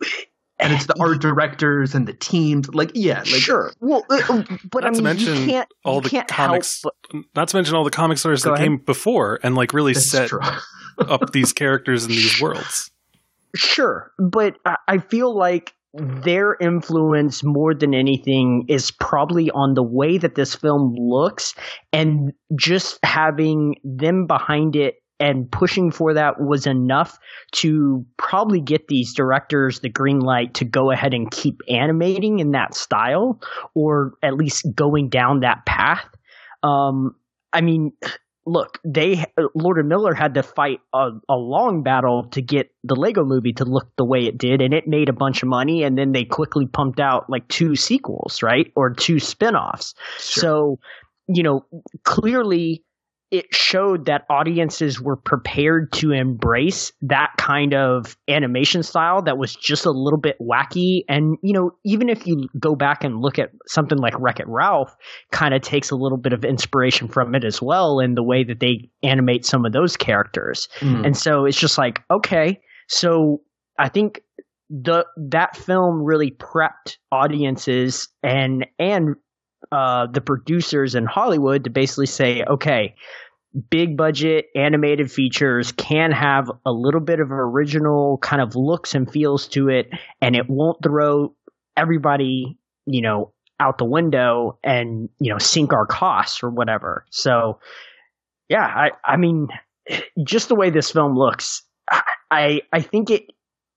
and it's the art directors and the teams like yeah like sure. Well, uh, but Not I to mean, mention you can't all you the can't comics- help. but- Not to mention all the comic stories Go that ahead. came before and like really that's set [laughs] up these characters in these worlds. Sure, but I- I feel like their influence more than anything is probably on the way that this film looks and just having them behind it and pushing for that was enough to probably get these directors the green light to go ahead and keep animating in that style or at least going down that path. Um, I mean, look, they Lord and Miller had to fight a, a long battle to get the Lego movie to look the way it did, and it made a bunch of money, and then they quickly pumped out like two sequels, right, or two spin-offs. So, you know, clearly it showed that audiences were prepared to embrace that kind of animation style that was just a little bit wacky. And, you know, even if you go back and look at something like Wreck It Ralph, kind of takes a little bit of inspiration from it as well in the way that they animate some of those characters. Mm. And so it's just like, okay, so I think the that film really prepped audiences and and uh, the producers in Hollywood to basically say, okay, big budget animated features can have a little bit of original kind of looks and feels to it, and it won't throw everybody, you know, out the window and you know sink our costs or whatever. So, yeah, I I mean, [sighs] just the way this film looks, I I think it.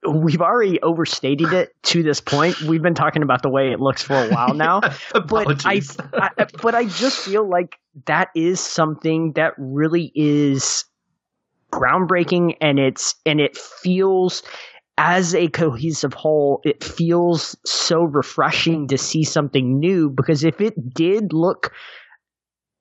We've already overstated it to this point. We've been talking about the way it looks for a while now. [laughs] But I, I but I just feel like that is something that really is groundbreaking and it's and it feels as a cohesive whole it feels so refreshing to see something new because if it did look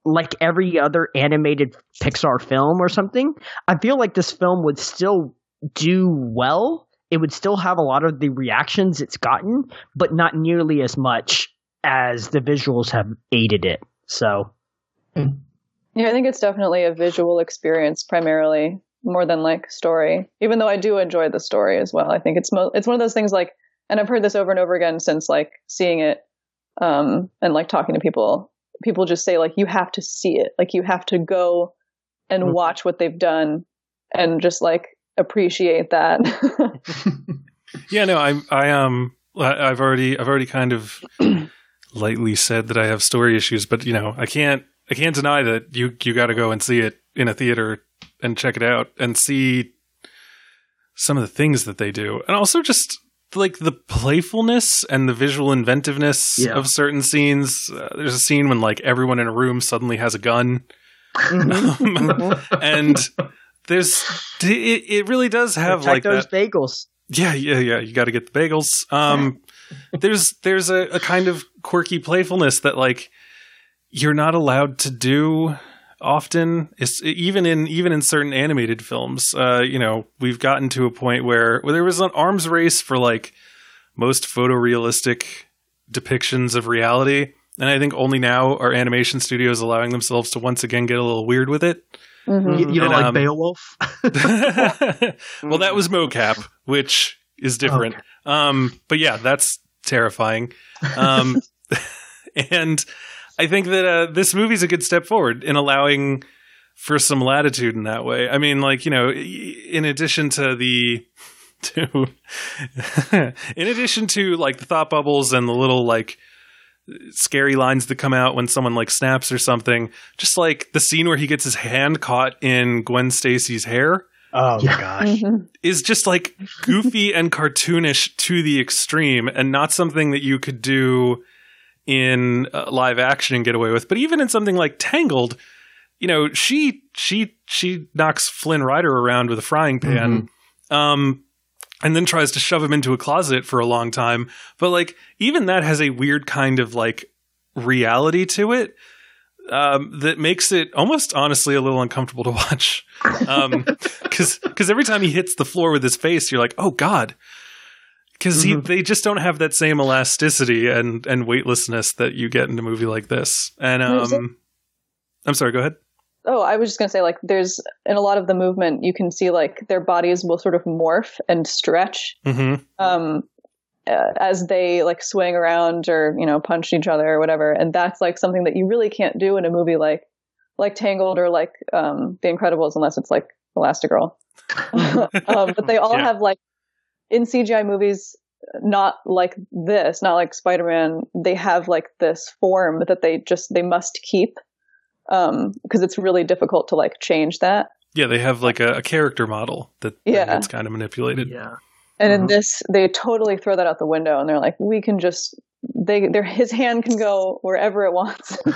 like every other animated Pixar film or something I feel like this film would still do well it would still have a lot of the reactions it's gotten but not nearly as much as the visuals have aided it. So Yeah, I think it's definitely a visual experience primarily more than like story. Even though I do enjoy the story as well. I think it's mo- it's one of those things like and I've heard this over and over again since like seeing it um and like talking to people. People just say like you have to see it. Like you have to go and Mhm. watch what they've done and just like appreciate that. [laughs] Yeah, no, I, I um, I- I've already, I've already kind of [clears throat] lightly said that I have story issues, but you know, I can't, I can't deny that you, you got to go and see it in a theater and check it out and see some of the things that they do, and also just like the playfulness and the visual inventiveness Yeah. of certain scenes. Uh, there's a scene when like everyone in a room suddenly has a gun. [laughs] and there's it, it really does have like those that bagels. yeah, yeah, yeah. You got to get the bagels. Um, [laughs] there's there's a, a kind of quirky playfulness that like you're not allowed to do often. It's even in even in certain animated films. Uh, you know, we've gotten to a point where where there was an arms race for like most photorealistic depictions of reality. And I think only now are animation studios allowing themselves to once again get a little weird with it. Mhm. you, you And, don't like um, Beowulf? [laughs] [laughs] well, that was mocap, which is different. Um, but yeah, that's terrifying. Um, [laughs] and I think that uh, this movie's a good step forward in allowing for some latitude in that way. I mean, like you know, in addition to the to in addition to like the thought bubbles and the little like scary lines that come out when someone like snaps or something just like the scene where he gets his hand caught in Gwen Stacy's hair Oh Yeah. my gosh. Mhm. is just like goofy [laughs] and cartoonish to the extreme and not something that you could do in uh, live action and get away with but even in something like tangled you know she she she knocks flynn rider around with a frying pan um and then tries to shove him into a closet for a long time. But like even that has a weird kind of like reality to it um, that makes it almost honestly a little uncomfortable to watch. [laughs] Because because every time he hits the floor with his face you're like oh god. Because Mhm. they just don't have that same elasticity and and weightlessness that you get in a movie like this. And um i'm sorry go ahead Oh, I was just gonna say, like, there's in a lot of the movement, you can see like their bodies will sort of morph and stretch hmm um, uh, as they like swing around or you know punch each other or whatever, and that's like something that you really can't do in a movie like like Tangled or like um, The Incredibles unless it's like Elastigirl. [laughs] [laughs] um, but they all Yeah. have like in CGI movies, not like this, not like Spider Man. They have like this form that they just they must keep because it's really difficult to like change that. yeah they have like a, a character model that that Yeah. it's kind of manipulated Yeah. And in Mhm. this, they totally throw that out the window, and they're like, "We can just they, their his hand can go wherever it wants." [laughs]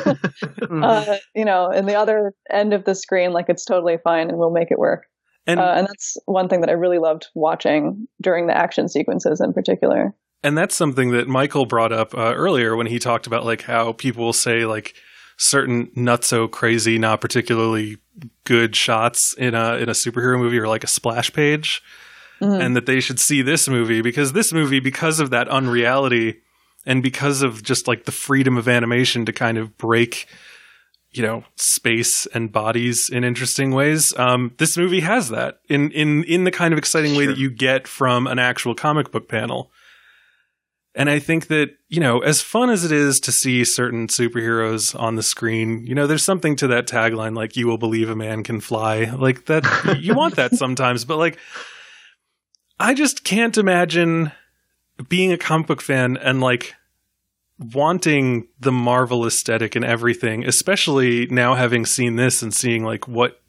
Mm-hmm. uh, you know, in the other end of the screen, like it's totally fine, and we'll make it work. and uh, and that's one thing that I really loved watching during the action sequences, in particular. and that's something that Michael brought up uh, earlier when he talked about like how people will say like certain not so crazy, not particularly good shots in a in a superhero movie or like a splash page, Mhm. and that they should see this movie because this movie, because of that unreality and because of just like the freedom of animation to kind of break. You know, space and bodies in interesting ways. Um, this movie has that in in in the kind of exciting way that you get from an actual comic book panel. And I think that, you know, as fun as it is to see certain superheroes on the screen, you know, there's something to that tagline, like, you will believe a man can fly. Like, that, [laughs] you want that sometimes, but like, I just can't imagine being a comic book fan and like wanting the Marvel aesthetic and everything, especially now having seen this and seeing like what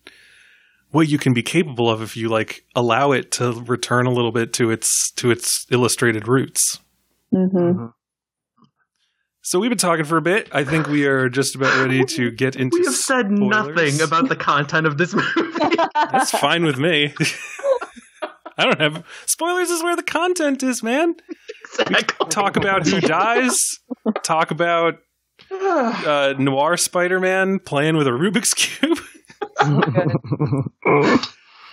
what you can be capable of if you like allow it to return a little bit to its to its illustrated roots. Hmm So we've been talking for a bit. I think we are just about ready to [laughs] get into. We have said spoilers. nothing about the content of this [laughs] movie. That's fine with me. [laughs] I don't have spoilers. Is where the content is, man. exactly. Talk about who dies. Talk about [sighs] uh, noir Spider-Man playing with a Rubik's cube.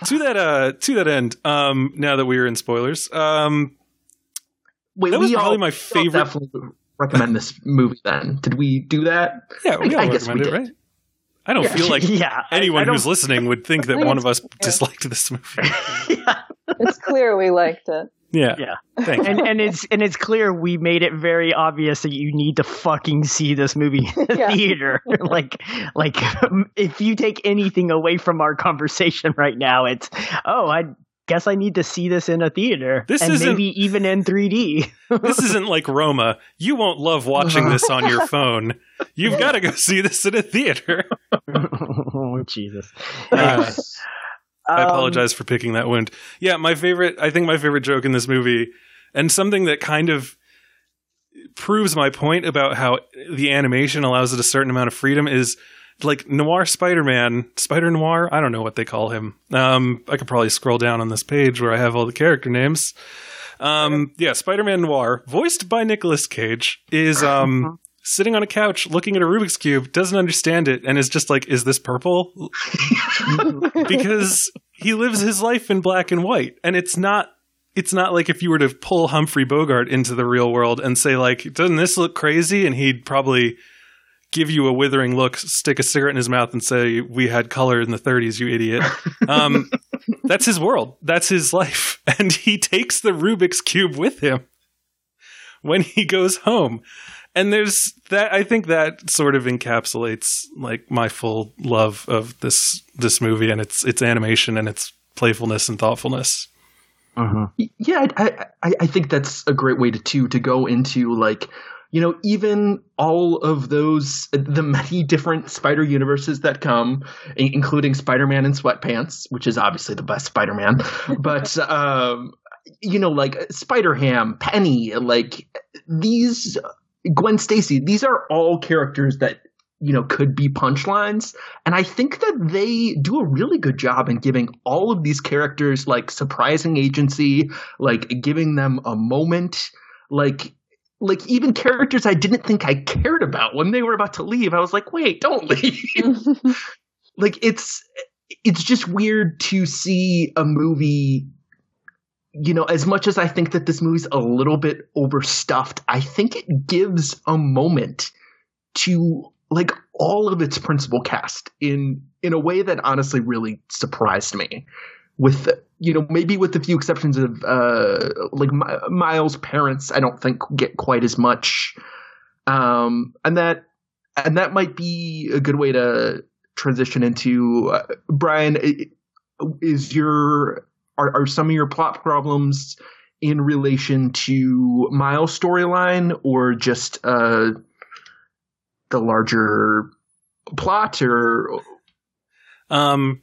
to that uh, to that end. Um, now that we are in spoilers, um, Wait, that was we probably all- my we all favorite- Definitely recommend this movie. Then did we do that? yeah, we I all guess we recommend it, did. right? I don't Yeah. feel like [laughs] yeah, anyone I don't- who's listening would think [laughs] that one of us yeah. disliked this movie. [laughs] yeah. It's clear we liked it. Yeah, Yeah. Thank you. and and it's and it's clear we made it very obvious that you need to fucking see this movie in the Yeah. theater. like like if you take anything away from our conversation right now, it's oh I guess I need to see this in a theater This and maybe even in 3D. [laughs] this isn't like Roma. You won't love watching this on your [laughs] phone. You've got to go see this in a theater. [laughs] oh Jesus. Uh, I Um, apologize for picking that wound. Yeah, my favorite, I think my favorite joke in this movie, and something that kind of proves my point about how the animation allows it a certain amount of freedom is like Noir Spider Man, Spider Noir, I don't know what they call him. Um, I could probably scroll down on this page where I have all the character names. Um, yeah, Spider Man Noir, voiced by Nicolas Cage, is um, sitting on a couch looking at a Rubik's Cube, doesn't understand it, and is just like, is this purple? [laughs] because he lives his life in black and white and it's not it's not like if you were to pull Humphrey Bogart into the real world and say like doesn't this look crazy and he'd probably give you a withering look, stick a cigarette in his mouth, and say, "We had color in the '30s, you idiot." Um, [laughs] that's his world. That's his life, [laughs] and he takes the Rubik's cube with him when he goes home. And there's that. I think that sort of encapsulates like my full love of this this movie and its its animation and its playfulness and thoughtfulness. yeah I, I i think that's a great way to too to go into like you know even all of those the many different spider universes that come including spider-man in sweatpants which is obviously the best spider-man [laughs] but um you know like spider-ham Peni like these gwen stacy these are all characters that you know could be punchlines and i think that they do a really good job in giving all of these characters like surprising agency like giving them a moment like like even characters i didn't think i cared about when they were about to leave i was like wait don't leave. [laughs] Like it's it's just weird to see a movie you know as much as i think that this movie's a little bit overstuffed i think it gives a moment to like all of its principal cast in in a way that honestly really surprised me with you know maybe with a few exceptions of uh like Mi- miles parents i don't think get quite as much. Um and that and that might be a good way to transition into uh, brian is your are, are some of your plot problems in relation to miles storyline or just uh the larger plot or? Um,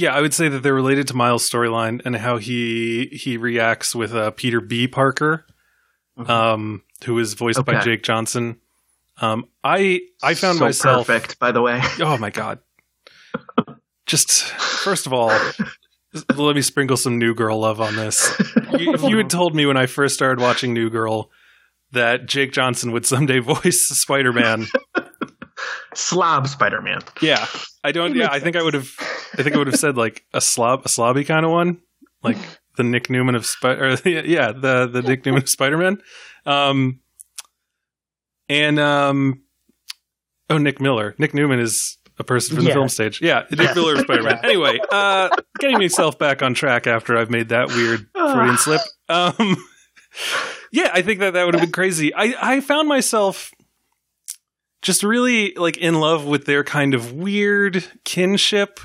yeah, I would say that they're related to Miles' storyline and how he he reacts with uh, Peter B. Parker, um, who is voiced by Jake Johnson. Um, I I found so myself. perfect by the way [laughs] Oh my god! Just first of all, let me sprinkle some New Girl love on this. You- if you had [laughs] told me when I first started watching New Girl that Jake Johnson would someday [laughs] voice Spider Man, slob spider-man yeah, I don't. Yeah, I think I would have. I think I would have said like a slob, a slobby kind of one, like [laughs] the Nick Newman of Spider. [laughs] Yeah, the the Nick Newman of Spider Man. Um, and um, oh, Nick Miller. Nick Newman is a person from the Yeah. film stage. Yeah, Nick Yeah. Miller of Spider Man. [laughs] Anyway, uh, getting myself back on track after I've made that weird Freudian slip. [sighs] Um, yeah, I think that that would have been crazy. I I found myself just really like in love with their kind of weird kinship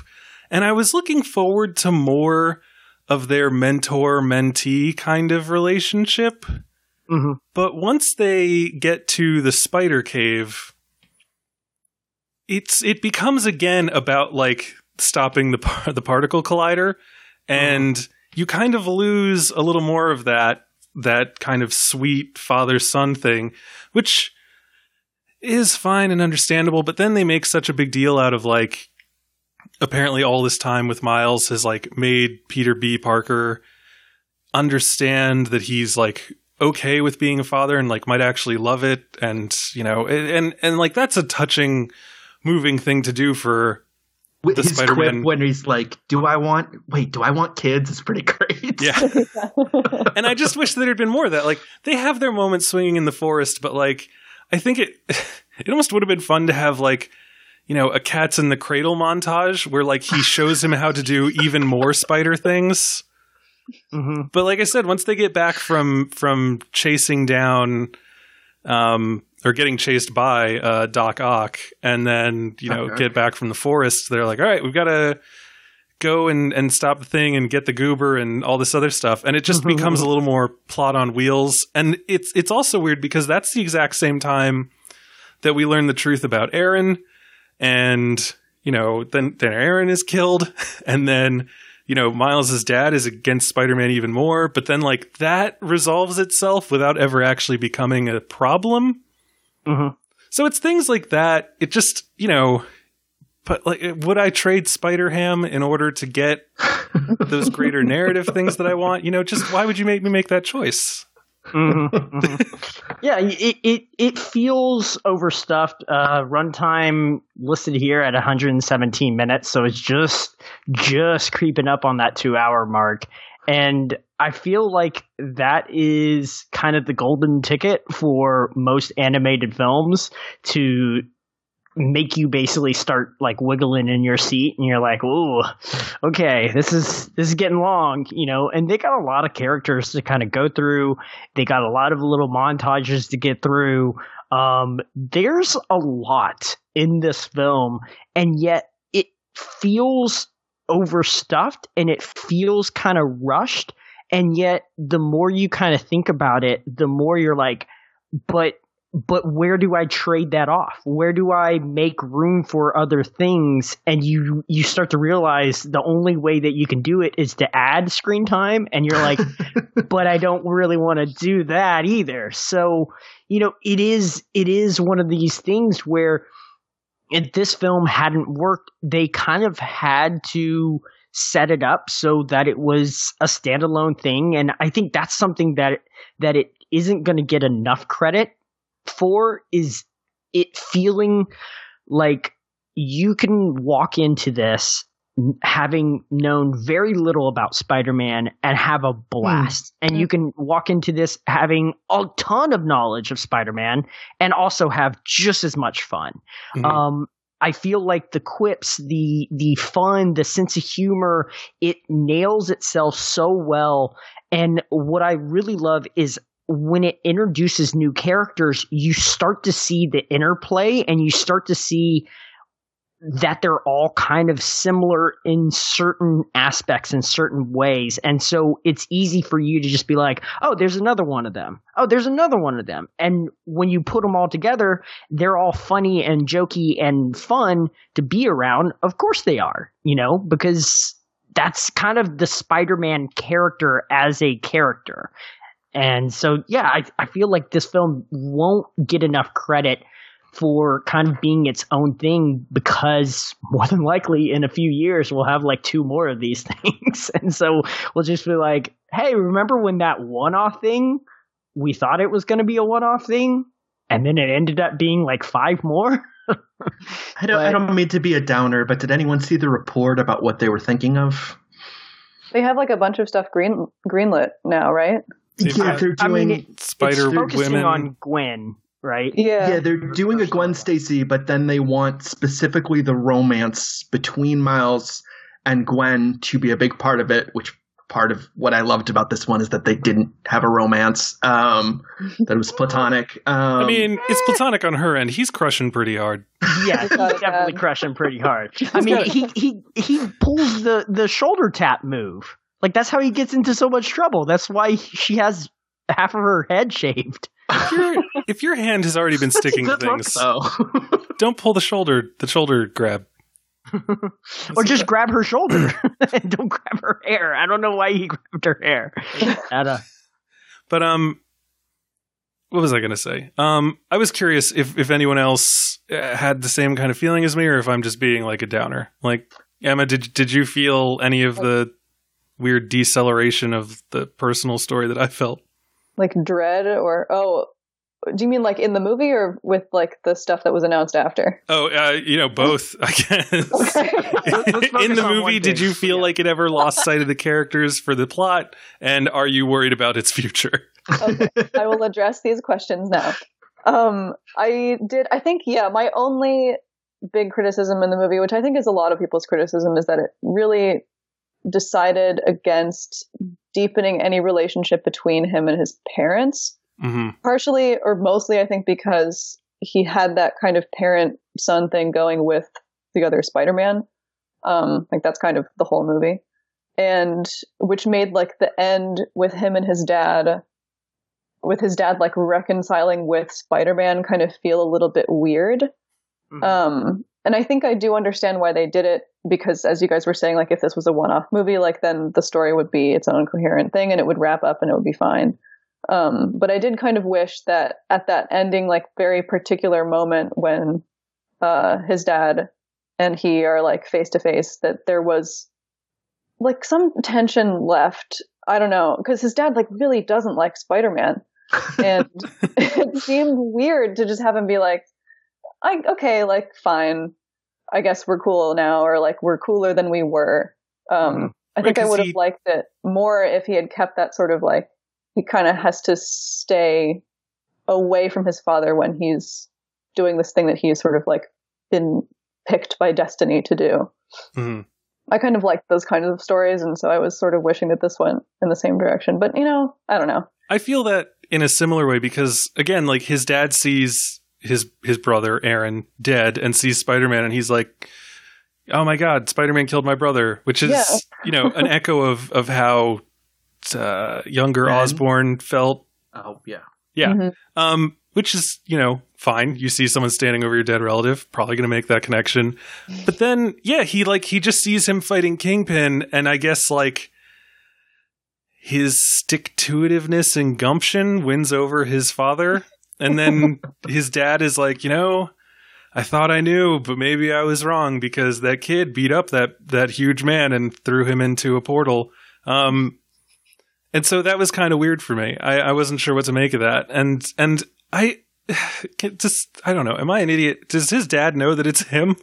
and I was looking forward to more of their mentor mentee kind of relationship. Mhm. But once they get to the spider cave, it's it becomes again about like stopping the par- the particle collider and you kind of lose a little more of that that kind of sweet father son thing which is fine and understandable but then they make such a big deal out of like apparently all this time with Miles has like made Peter B. Parker understand that he's like okay with being a father and like might actually love it and you know and and, and like that's a touching moving thing to do for with The his Spider-Man- quip when he's like do i want wait do i want kids? It's pretty great. Yeah. [laughs] And I just wish there had been more of that. Like they have their moments swinging in the forest, but like I think it [laughs] it almost would have been fun to have like you know a cats in the cradle montage where like he [laughs] shows him how to do even more spider things. Mhm. But like I said, once they get back from from chasing down um or getting chased by uh Doc Ock and then, you know, Okay. get back from the forest, they're like, "All right, we've got to go and and stop the thing and get the goober and all this other stuff." And it just becomes a little more plot on wheels. And it's it's also weird because that's the exact same time that we learn the truth about Aaron and you know, then then Aaron is killed [laughs] and then you know, Miles' dad is against Spider-Man even more, but then like that resolves itself without ever actually becoming a problem. Mhm. So it's things like that. It just, you know, but like would I trade Spider-Ham in order to get [laughs] those greater narrative things that I want? You know, just why would you make me make that choice? Mhm, mhm. [laughs] yeah, it, it it feels overstuffed. Uh, runtime listed here at 117 minutes, so it's just just creeping up on that two hour mark. And I feel like that is kind of the golden ticket for most animated films to make you basically start like wiggling in your seat and you're like, "Ooh, okay, this is this is getting long," you know. And they got a lot of characters to kind of go through. They got a lot of little montages to get through. Um, there's a lot in this film, and yet it feels overstuffed and it feels kind of rushed. And yet, the more you kind of think about it, the more you're like, but but where do I trade that off? Where do I make room for other things? And you you start to realize the only way that you can do it is to add screen time, and you're like, [laughs] but I don't really want to do that either. So you know, it is it is one of these things where if this film hadn't worked, they kind of had to set it up so that it was a standalone thing, and I think that's something that that it isn't going to get enough credit for is it feeling like you can walk into this having known very little about Spider-Man and have a blast. And you can walk into this having a ton of knowledge of Spider-Man and also have just as much fun. Mhm. Um I feel like the quips, the the fun, the sense of humor, it nails itself so well. And what I really love is when it introduces new characters, you start to see the interplay and you start to see that they're all kind of similar in certain aspects in certain ways. And so it's easy for you to just be like, oh, there's another one of them. Oh, there's another one of them. And when you put them all together, they're all funny and jokey and fun to be around. Of course they are, you know, because that's kind of the Spider Man character as a character. And so, yeah, I, I feel like this film won't get enough credit for kind of being its own thing because more than likely in a few years we'll have like two more of these [laughs] things. and so we'll just be like, hey, remember when that one off thing, we thought it was going to be a one off thing? And then it ended up being like five more? [laughs] I don't, I don't mean to be a downer, but did anyone see the report about what they were thinking of? They have like a bunch of stuff green greenlit now, right? They've Yeah, they're I mean, doing. it- Spider it's focusing women. on Gwen, right? Yeah. yeah, they're doing a Gwen Stacy, but then they want specifically the romance between Miles and Gwen to be a big part of it. Which part of what I loved about this one is that they didn't have a romance. Um, that it was platonic. Um, I mean, it's platonic on her end. He's crushing pretty hard. Yeah, he's definitely crushing pretty hard. I mean, he he he pulls the the shoulder tap move. Like that's how he gets into so much trouble. That's why she has half of her head shaved. If, your if your hand has already been sticking to good look, things, though. [laughs] don't pull the shoulder the shoulder grab. or just grab her shoulder and [laughs] don't grab her hair. I don't know why he grabbed her hair. At a, But um, what was I going to say? Um, I was curious if if anyone else uh, had the same kind of feeling as me, or if I'm just being like a downer. Like Emma, did did you feel any of the weird deceleration of the personal story that I felt? Like dread or oh, do you mean like in the movie or with like the stuff that was announced after? Oh, uh, you know, both. I guess. [laughs] [laughs] In the movie, did you feel Yeah. like it ever lost sight of the characters for the plot? And are you worried about its future? [laughs] Okay, I will address these questions now. Um, I did. I think yeah. My only big criticism in the movie, which I think is a lot of people's criticism, is that it really decided against deepening any relationship between him and his parents. hmm Partially or mostly, I think, because he had that kind of parent son thing going with the other Spider-Man. Um, like that's kind of the whole movie, and which made like the end with him and his dad, with his dad like reconciling with Spider-Man, kind of feel a little bit weird. Mhm. Um, and I think I do understand why they did it because, as you guys were saying, like if this was a one-off movie, like then the story would be its own coherent thing and it would wrap up and it would be fine. Um, but I did kind of wish that at that ending, like very particular moment when uh, his dad and he are like face to face, that there was like some tension left. I don't know because his dad like really doesn't like Spider-Man, and [laughs] [laughs] it seemed weird to just have him be like, "I okay, like fine, I guess we're cool now," or like we're cooler than we were. Um, I think Right, I would have he- liked it more if he had kept that sort of like he kind of has to stay away from his father when he's doing this thing that he's sort of like been picked by destiny to do. Mhm. I kind of like those kinds of stories, and so I was sort of wishing that this went in the same direction. But you know, I don't know. I feel that in a similar way because again, like his dad sees his his brother Aaron dead and sees Spider Man and he's like, "Oh my God, Spider Man killed my brother," which is Yeah. you know an echo of of how uh, younger Ben. Osborn felt. Oh yeah. Yeah. Mhm. Um, which is you know fine. You see someone standing over your dead relative, probably going to make that connection. But then, yeah, he like he just sees him fighting Kingpin, and I guess like his stick to itiveness and gumption wins over his father. And then [laughs] his dad is like, you know, I thought I knew, but maybe I was wrong because that kid beat up that that huge man and threw him into a portal. Um, and so that was kind of weird for me. I, I wasn't sure what to make of that. And and I [sighs] just I don't know. Am I an idiot? Does his dad know that it's him?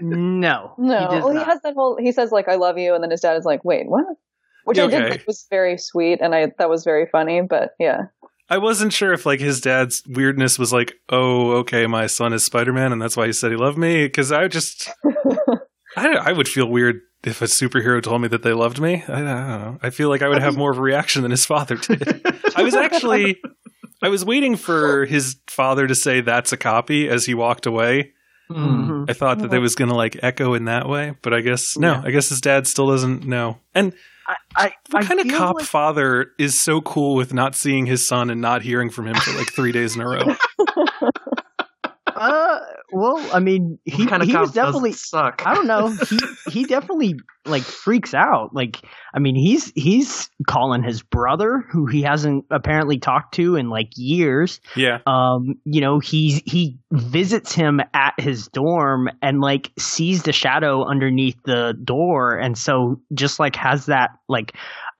No, No, he well, he not. has that whole. He says like "I love you," and then his dad is like, "Wait, what?" Which I did think was very sweet, and I that was very funny. But yeah, I wasn't sure if like his dad's weirdness was like, oh, okay, my son is Spider Man, and that's why he said he loved me. Because I just, [laughs] I, I would feel weird if a superhero told me that they loved me. I, I don't know. I feel like I would have more of a reaction than his father did. [laughs] I was actually, I was waiting for his father to say that's a copy as he walked away. Mm. Mhm. I thought that they was gonna like echo in that way, but I guess no. Yeah. I guess his dad still doesn't know. And I, I, what I kind of cop like- father is so cool with not seeing his son and not hearing from him for like three days in a row? [laughs] Uh, well, I mean, he, kind of he was definitely. suck. I don't know. He [laughs] he definitely like freaks out. Like, I mean, he's he's calling his brother, who he hasn't apparently talked to in like years. Yeah. Um, you know, he he visits him at his dorm and like sees the shadow underneath the door, and so just like has that like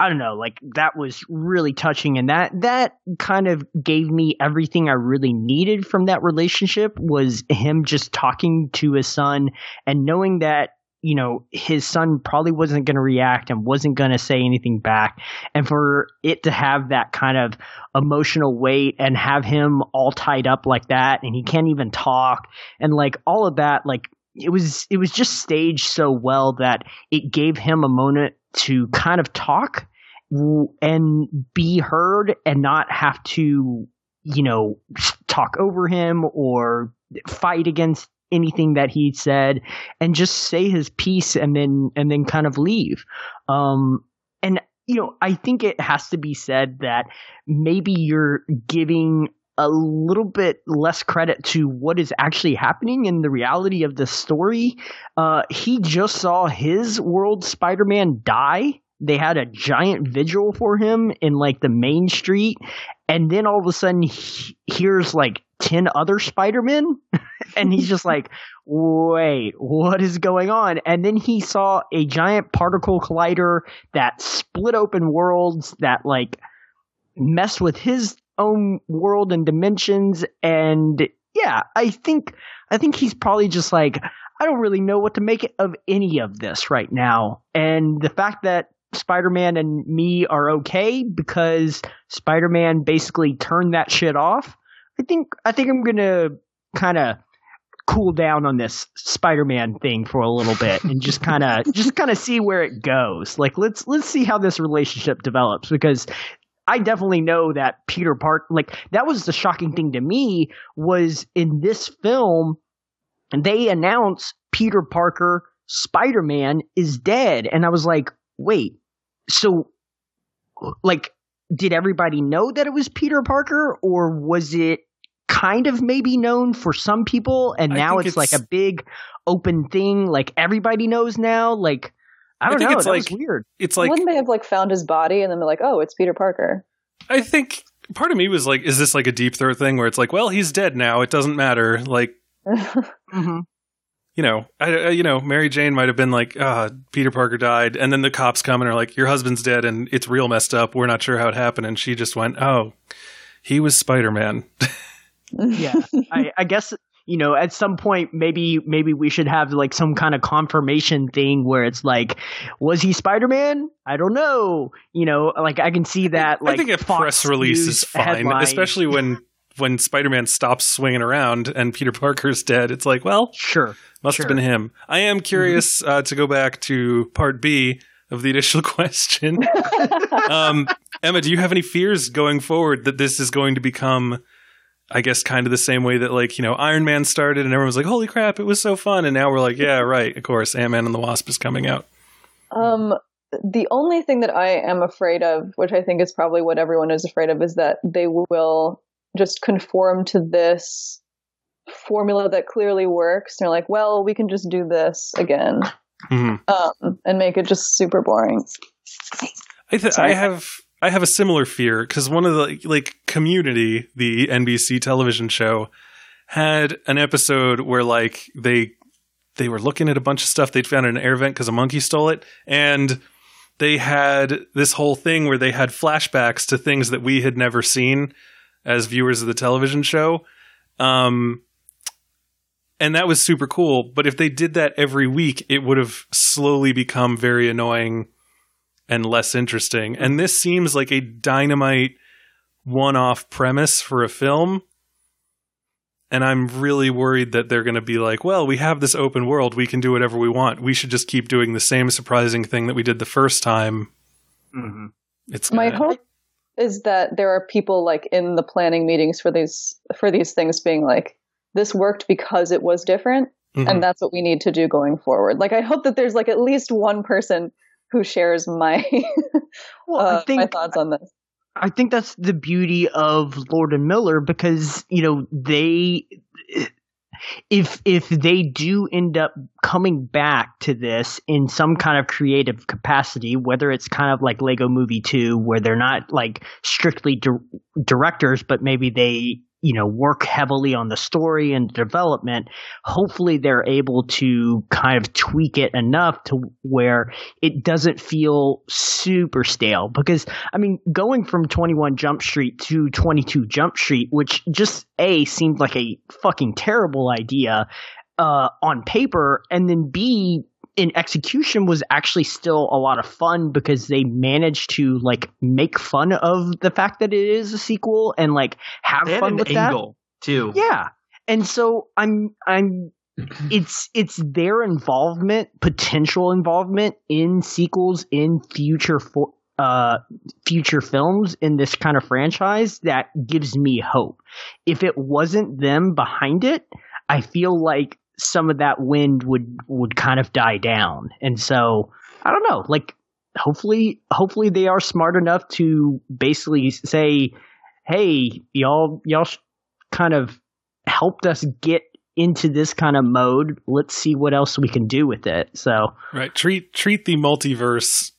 I don't know, like that was really touching, and that that kind of gave me everything I really needed from that relationship was him just talking to his son and knowing that you know his son probably wasn't going to react and wasn't going to say anything back. And for it to have that kind of emotional weight and have him all tied up like that and he can't even talk and like all of that like it was it was just staged so well that it gave him a moment to kind of talk and be heard and not have to you know talk over him or fight against anything that he said and just say his piece and then and then kind of leave. Um and you know i think it has to be said that maybe you're giving a little bit less credit to what is actually happening in the reality of the story. Uh he just saw his world spider-man die they had a giant vigil for him in like the main street and then all of a sudden he here's like 10 other spider-men [laughs] and he's just like wait what is going on? And then he saw a giant particle collider that split open worlds that like messed with his own world and dimensions and yeah i think i think he's probably just like i don't really know what to make of any of this right now. And the fact that spider-man and me are okay because spider-man basically turned that shit off. I think i think i'm gonna kind of cool down on this spider-man thing for a little bit and just kind of [laughs] just kind of see where it goes. Like let's let's see how this relationship develops because I definitely know that Peter Park like that was the shocking thing to me was in this film they announce Peter Parker Spider-Man is dead. And I was like wait so like did everybody know that it was Peter Parker or was it kind of maybe known for some people and I now think it's, like a big open thing like everybody knows now like I I don't think know it's that was like- weird It's like wouldn't they have like found his body and then they're like, "Oh, it's Peter Parker"? I think part of me was like, is this like a deep throat thing where it's like, well, he's dead now. It doesn't matter. Like, [laughs] mm-hmm. You know, I, I- you know, Mary Jane might have been like, ah, Peter Parker died, and then the cops come and are like, your husband's dead, and it's real messed up. We're not sure how it happened, and she just went, oh, he was Spider Man. [laughs] yeah I, I guess you know, at some point, maybe maybe we should have like some kind of confirmation thing where it's like, was he Spider Man? I don't know. You know, like I can see that. Like I think a Fox press release News is fine, headline. especially when [laughs] when Spider-Man stops swinging around and Peter Parker's dead. It's like, well, sure. must Sure. have been him. I am curious uh, to go back to part B of the initial [laughs] question. um, Emma, do you have any fears going forward that this is going to become? I guess kind of the same way that like you know Iron Man started and everyone was like, "Holy crap, it was so fun!" And now we're like, "Yeah, right, of course, Ant Man and the Wasp is coming out." Um, the only thing that I am afraid of, which I think is probably what everyone is afraid of, is that they will just conform to this formula that clearly works. They're like, well, we can just do this again, Mhm. um, and make it just super boring. I th- I have I have a similar fear because one of the like Community, the NBC television show, had an episode where like they they were looking at a bunch of stuff they'd found in an air vent because a monkey stole it, and they had this whole thing where they had flashbacks to things that we had never seen as viewers of the television show. Um, and that was super cool. But if they did that every week, it would have slowly become very annoying and less interesting. And this seems like a dynamite one off premise for a film. And I'm really worried that they're going to be like, well, we have this open world. We can do whatever we want. We should just keep doing the same surprising thing that we did the first time. Mm-hmm. It's My gonna- hope is that there are people like in the planning meetings for these for these things being like, this worked because it was different, Mhm. and that's what we need to do going forward. Like, I hope that there's like at least one person who shares my [laughs] Well, uh, I think my thoughts on this. I think that's the beauty of Lord and Miller because you know they if if they do end up coming back to this in some kind of creative capacity whether it's kind of like Lego Movie 2 where they're not like strictly di- directors but maybe they you know work heavily on the story and development hopefully they're able to kind of tweak it enough to where it doesn't feel super stale. Because I mean, going from 21 Jump Street to 22 Jump Street, which just A seemed like a fucking terrible idea uh, on paper, and then B in execution was actually still a lot of fun because they managed to like make fun of the fact that it is a sequel and like have They had fun an with that. too. Yeah. And so I'm I'm [clears throat] it's it's their involvement, potential involvement in sequels in future for uh future films in this kind of franchise that gives me hope. If it wasn't them behind it, I feel like some of that wind would would kind of die down. And so I don't know, like hopefully hopefully they are smart enough to basically say, "Hey, y'all y'all kind of helped us get into this kind of mode. Let's see what else we can do with it." So, Right. Treat treat the multiverse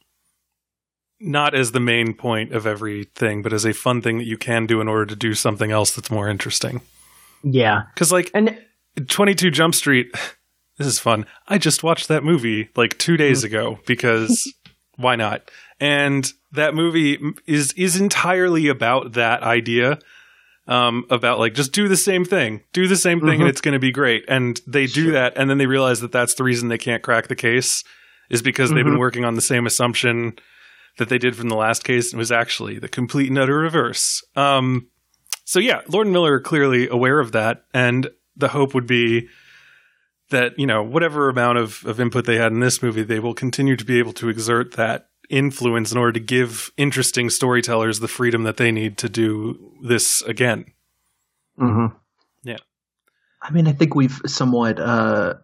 not as the main point of everything, but as a fun thing that you can do in order to do something else that's more interesting. yeah. Because like And 22 Jump Street, [laughs] this is fun. I just watched that movie like two days ago because [laughs] why not? And that movie is is entirely about that idea. Um, about like just do the same thing, do the same thing, and it's going to be great. And they do that, and then they realize that that's the reason they can't crack the case is because they've been working on the same assumption that they did from the last case. and It was actually the complete and utter reverse. Um, so yeah, Lord and Miller are clearly aware of that, and the hope would be that you know whatever amount of, of input they had in this movie, they will continue to be able to exert that influence in order to give interesting storytellers the freedom that they need to do this again. mhm. Yeah i mean, I think we've somewhat. Uh,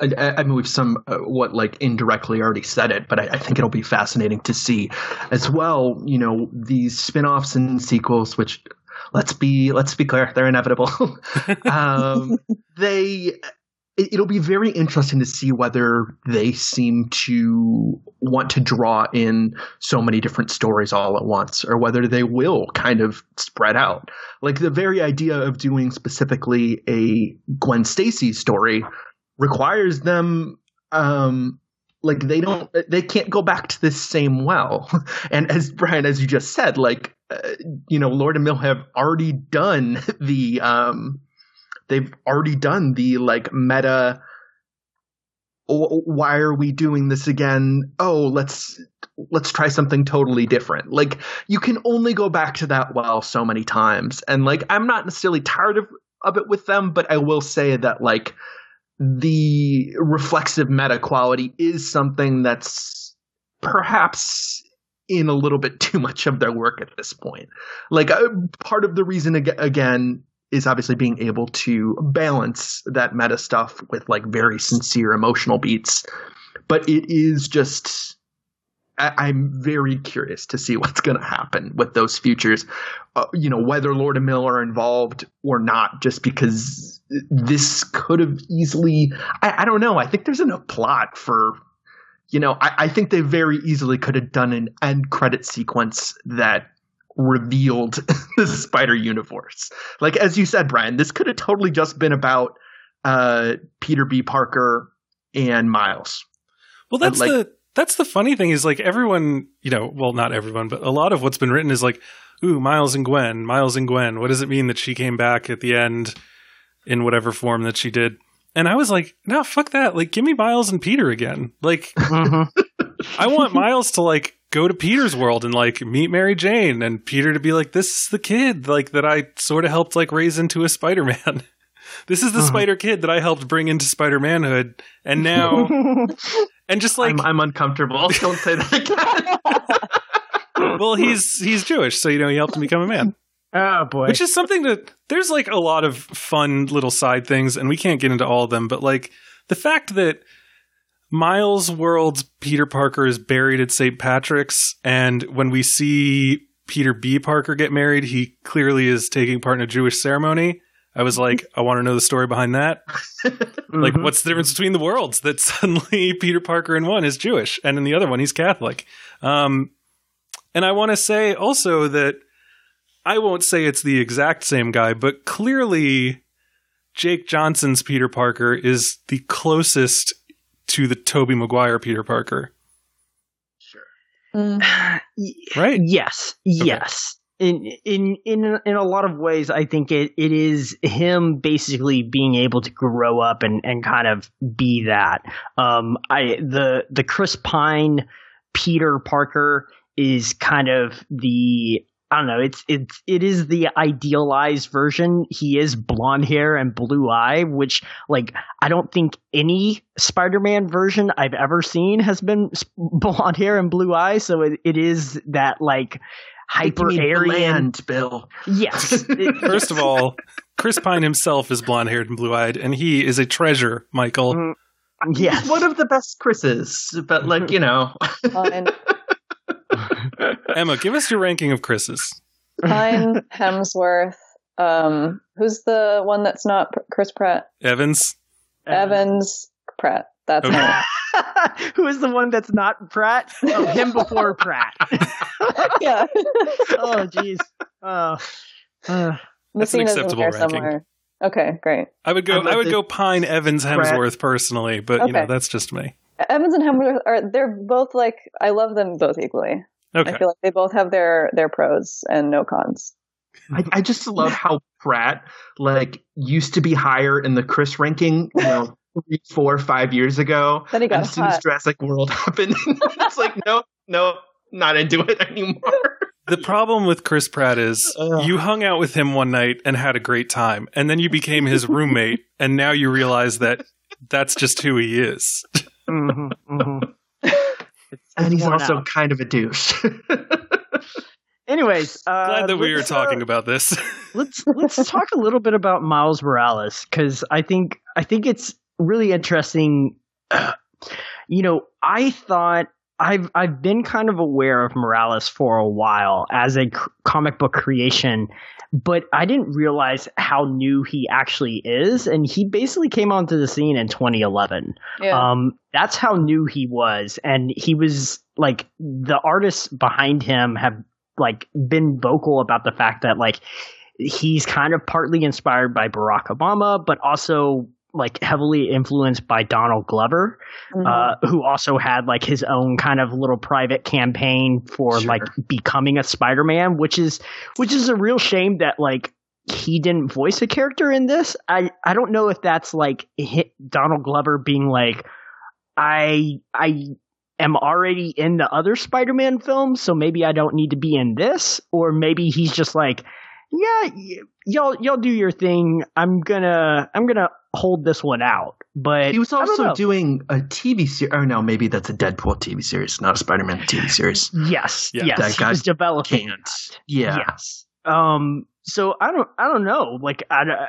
I, I mean, we've some uh, what like indirectly already said it, but I, I think it'll be fascinating to see as well. You know, these spin-offs and sequels, which let's be let's be clear, they're inevitable. [laughs] um, [laughs] they it, it'll be very interesting to see whether they seem to want to draw in so many different stories all at once or whether they will kind of spread out like the very idea of doing specifically a gwen stacy story requires them um like they don't they can't go back to this same well. [laughs] And as brian as you just said like uh, you know lord and mill have already done [laughs] the um they've already done the like meta "Oh, why are we doing this again? Oh let's let's try something totally different. Like you can only go back to that well so many times. And like i'm not necessarily tired of, of it with them but i will say that like the reflexive meta quality is something that's perhaps in a little bit too much of their work at this point. Like uh, part of the reason ag- again is obviously being able to balance that meta stuff with like very sincere emotional beats. But it is just I- i'm very curious to see what's going to happen with those futures. Uh, you know whether lord and mill are involved or not just because this could have easily I, I don't know. I think there's enough plot for you know I, I think they very easily could have done an end credit sequence that revealed [laughs] the spider universe. Like as you said brian this could have totally just been about uh peter b. Parker and miles. Well, that's like- the that's the funny thing is like everyone, you know, well, not everyone, but a lot of what's been written is like, ooh, Miles and Gwen, Miles and Gwen. What does it mean that she came back at the end in whatever form that she did? And I was like, no, fuck that. Like, give me Miles and Peter again. Like, Mhm. [laughs] I want Miles to like go to Peter's world and like meet Mary Jane and Peter to be like, this is the kid like that I sort of helped like raise into a Spider Man. [laughs] this is the Uh-huh. Spider Kid that I helped bring into Spider Manhood. And now, [laughs] and just like, I'm, I'm uncomfortable [laughs] don't say that again well, he's he's Jewish, so you know he helped him become a man, oh boy. which is something that there's like a lot of fun little side things, and we can't get into all of them, but like the fact that Miles World's Peter Parker is buried at St. Patrick's, and when we see Peter B. Parker get married, he clearly is taking part in a Jewish ceremony. I was like, I want to know the story behind that. [laughs] Like, Mhm. what's the difference between the worlds? That [laughs] suddenly Peter Parker in one is Jewish, and in the other one he's Catholic. Um, and I want to say also that I won't say it's the exact same guy, but clearly Jake Johnson's Peter Parker is the closest to the Tobey Maguire Peter Parker, Mm. [sighs] right? Yes, yes. In in in in a lot of ways, I think it, it is him basically being able to grow up and, and kind of be that. Um, I the the Chris Pine Peter Parker is kind of the I don't know. It's it's it is the idealized version. He is blonde hair and blue eye, which like I don't think any Spider-Man version I've ever seen has been blonde hair and blue eyes. So it, it is that like hyper Aryan. bill Yes. [laughs] First of all, Chris Pine himself is blonde haired and blue eyed, and he is a treasure, Michael. Mm. yes. He's one of the best Chris's, but like you know, [laughs] Pine, Emma, give us your ranking of Chris's. Pine, Hemsworth. Um, who's the one that's not Chris Pratt? Evans. Evans, Pratt. That's Okay. [laughs] Who is the one that's not Pratt? Oh, him before [laughs] Pratt. yeah. oh, jeez. Oh. Uh, That's an acceptable ranking. somewhere. Okay, great. I would go. I would go Pine, Evans, Hemsworth personally, but you know that's just me. Evans and Hemsworth are they're both like I love them both equally. Okay. I feel like they both have their their pros and no cons. I, I just love how Pratt like used to be higher in the Chris ranking, you know, three, four, five years ago. Then he got and as soon as. Jurassic World [laughs] happened, [laughs] it's like [laughs] no, no, not into it anymore. The problem with Chris Pratt is Ugh. you hung out with him one night and had a great time, and then you became his roommate, and now you realize that that's just who he is. mhm, mhm. And he's also out. kind of a douche. Anyways, uh, Glad that we were let's, uh, talking about this. let's let's talk a little bit about Miles Morales because I think I think it's really interesting. you know, I thought I've I've been kind of aware of Morales for a while as a c- comic book creation, but I didn't realize how new he actually is, and he basically came onto the scene in 2011. Yeah. Um, that's how new he was, and he was like the artists behind him have like been vocal about the fact that like he's kind of partly inspired by Barack Obama, but also like heavily influenced by Donald Glover, Mhm. uh, who also had like his own kind of little private campaign for Sure. like becoming a Spider-Man, which is which is a real shame that like he didn't voice a character in this. I I don't know if that's like hit Donald Glover being like, I I am already in the other Spider-Man films, so maybe I don't need to be in this, or maybe he's just like, yeah, y- y'all y'all do your thing. I'm gonna I'm gonna hold this one out. But He was also doing a TV series. Oh no, maybe that's a Deadpool TV series, not a Spider-Man TV [sighs] series. yes, Yeah. yes, That he was developing can't. that. Yeah. Yes. Um. So I don't. I don't know. Like I. I-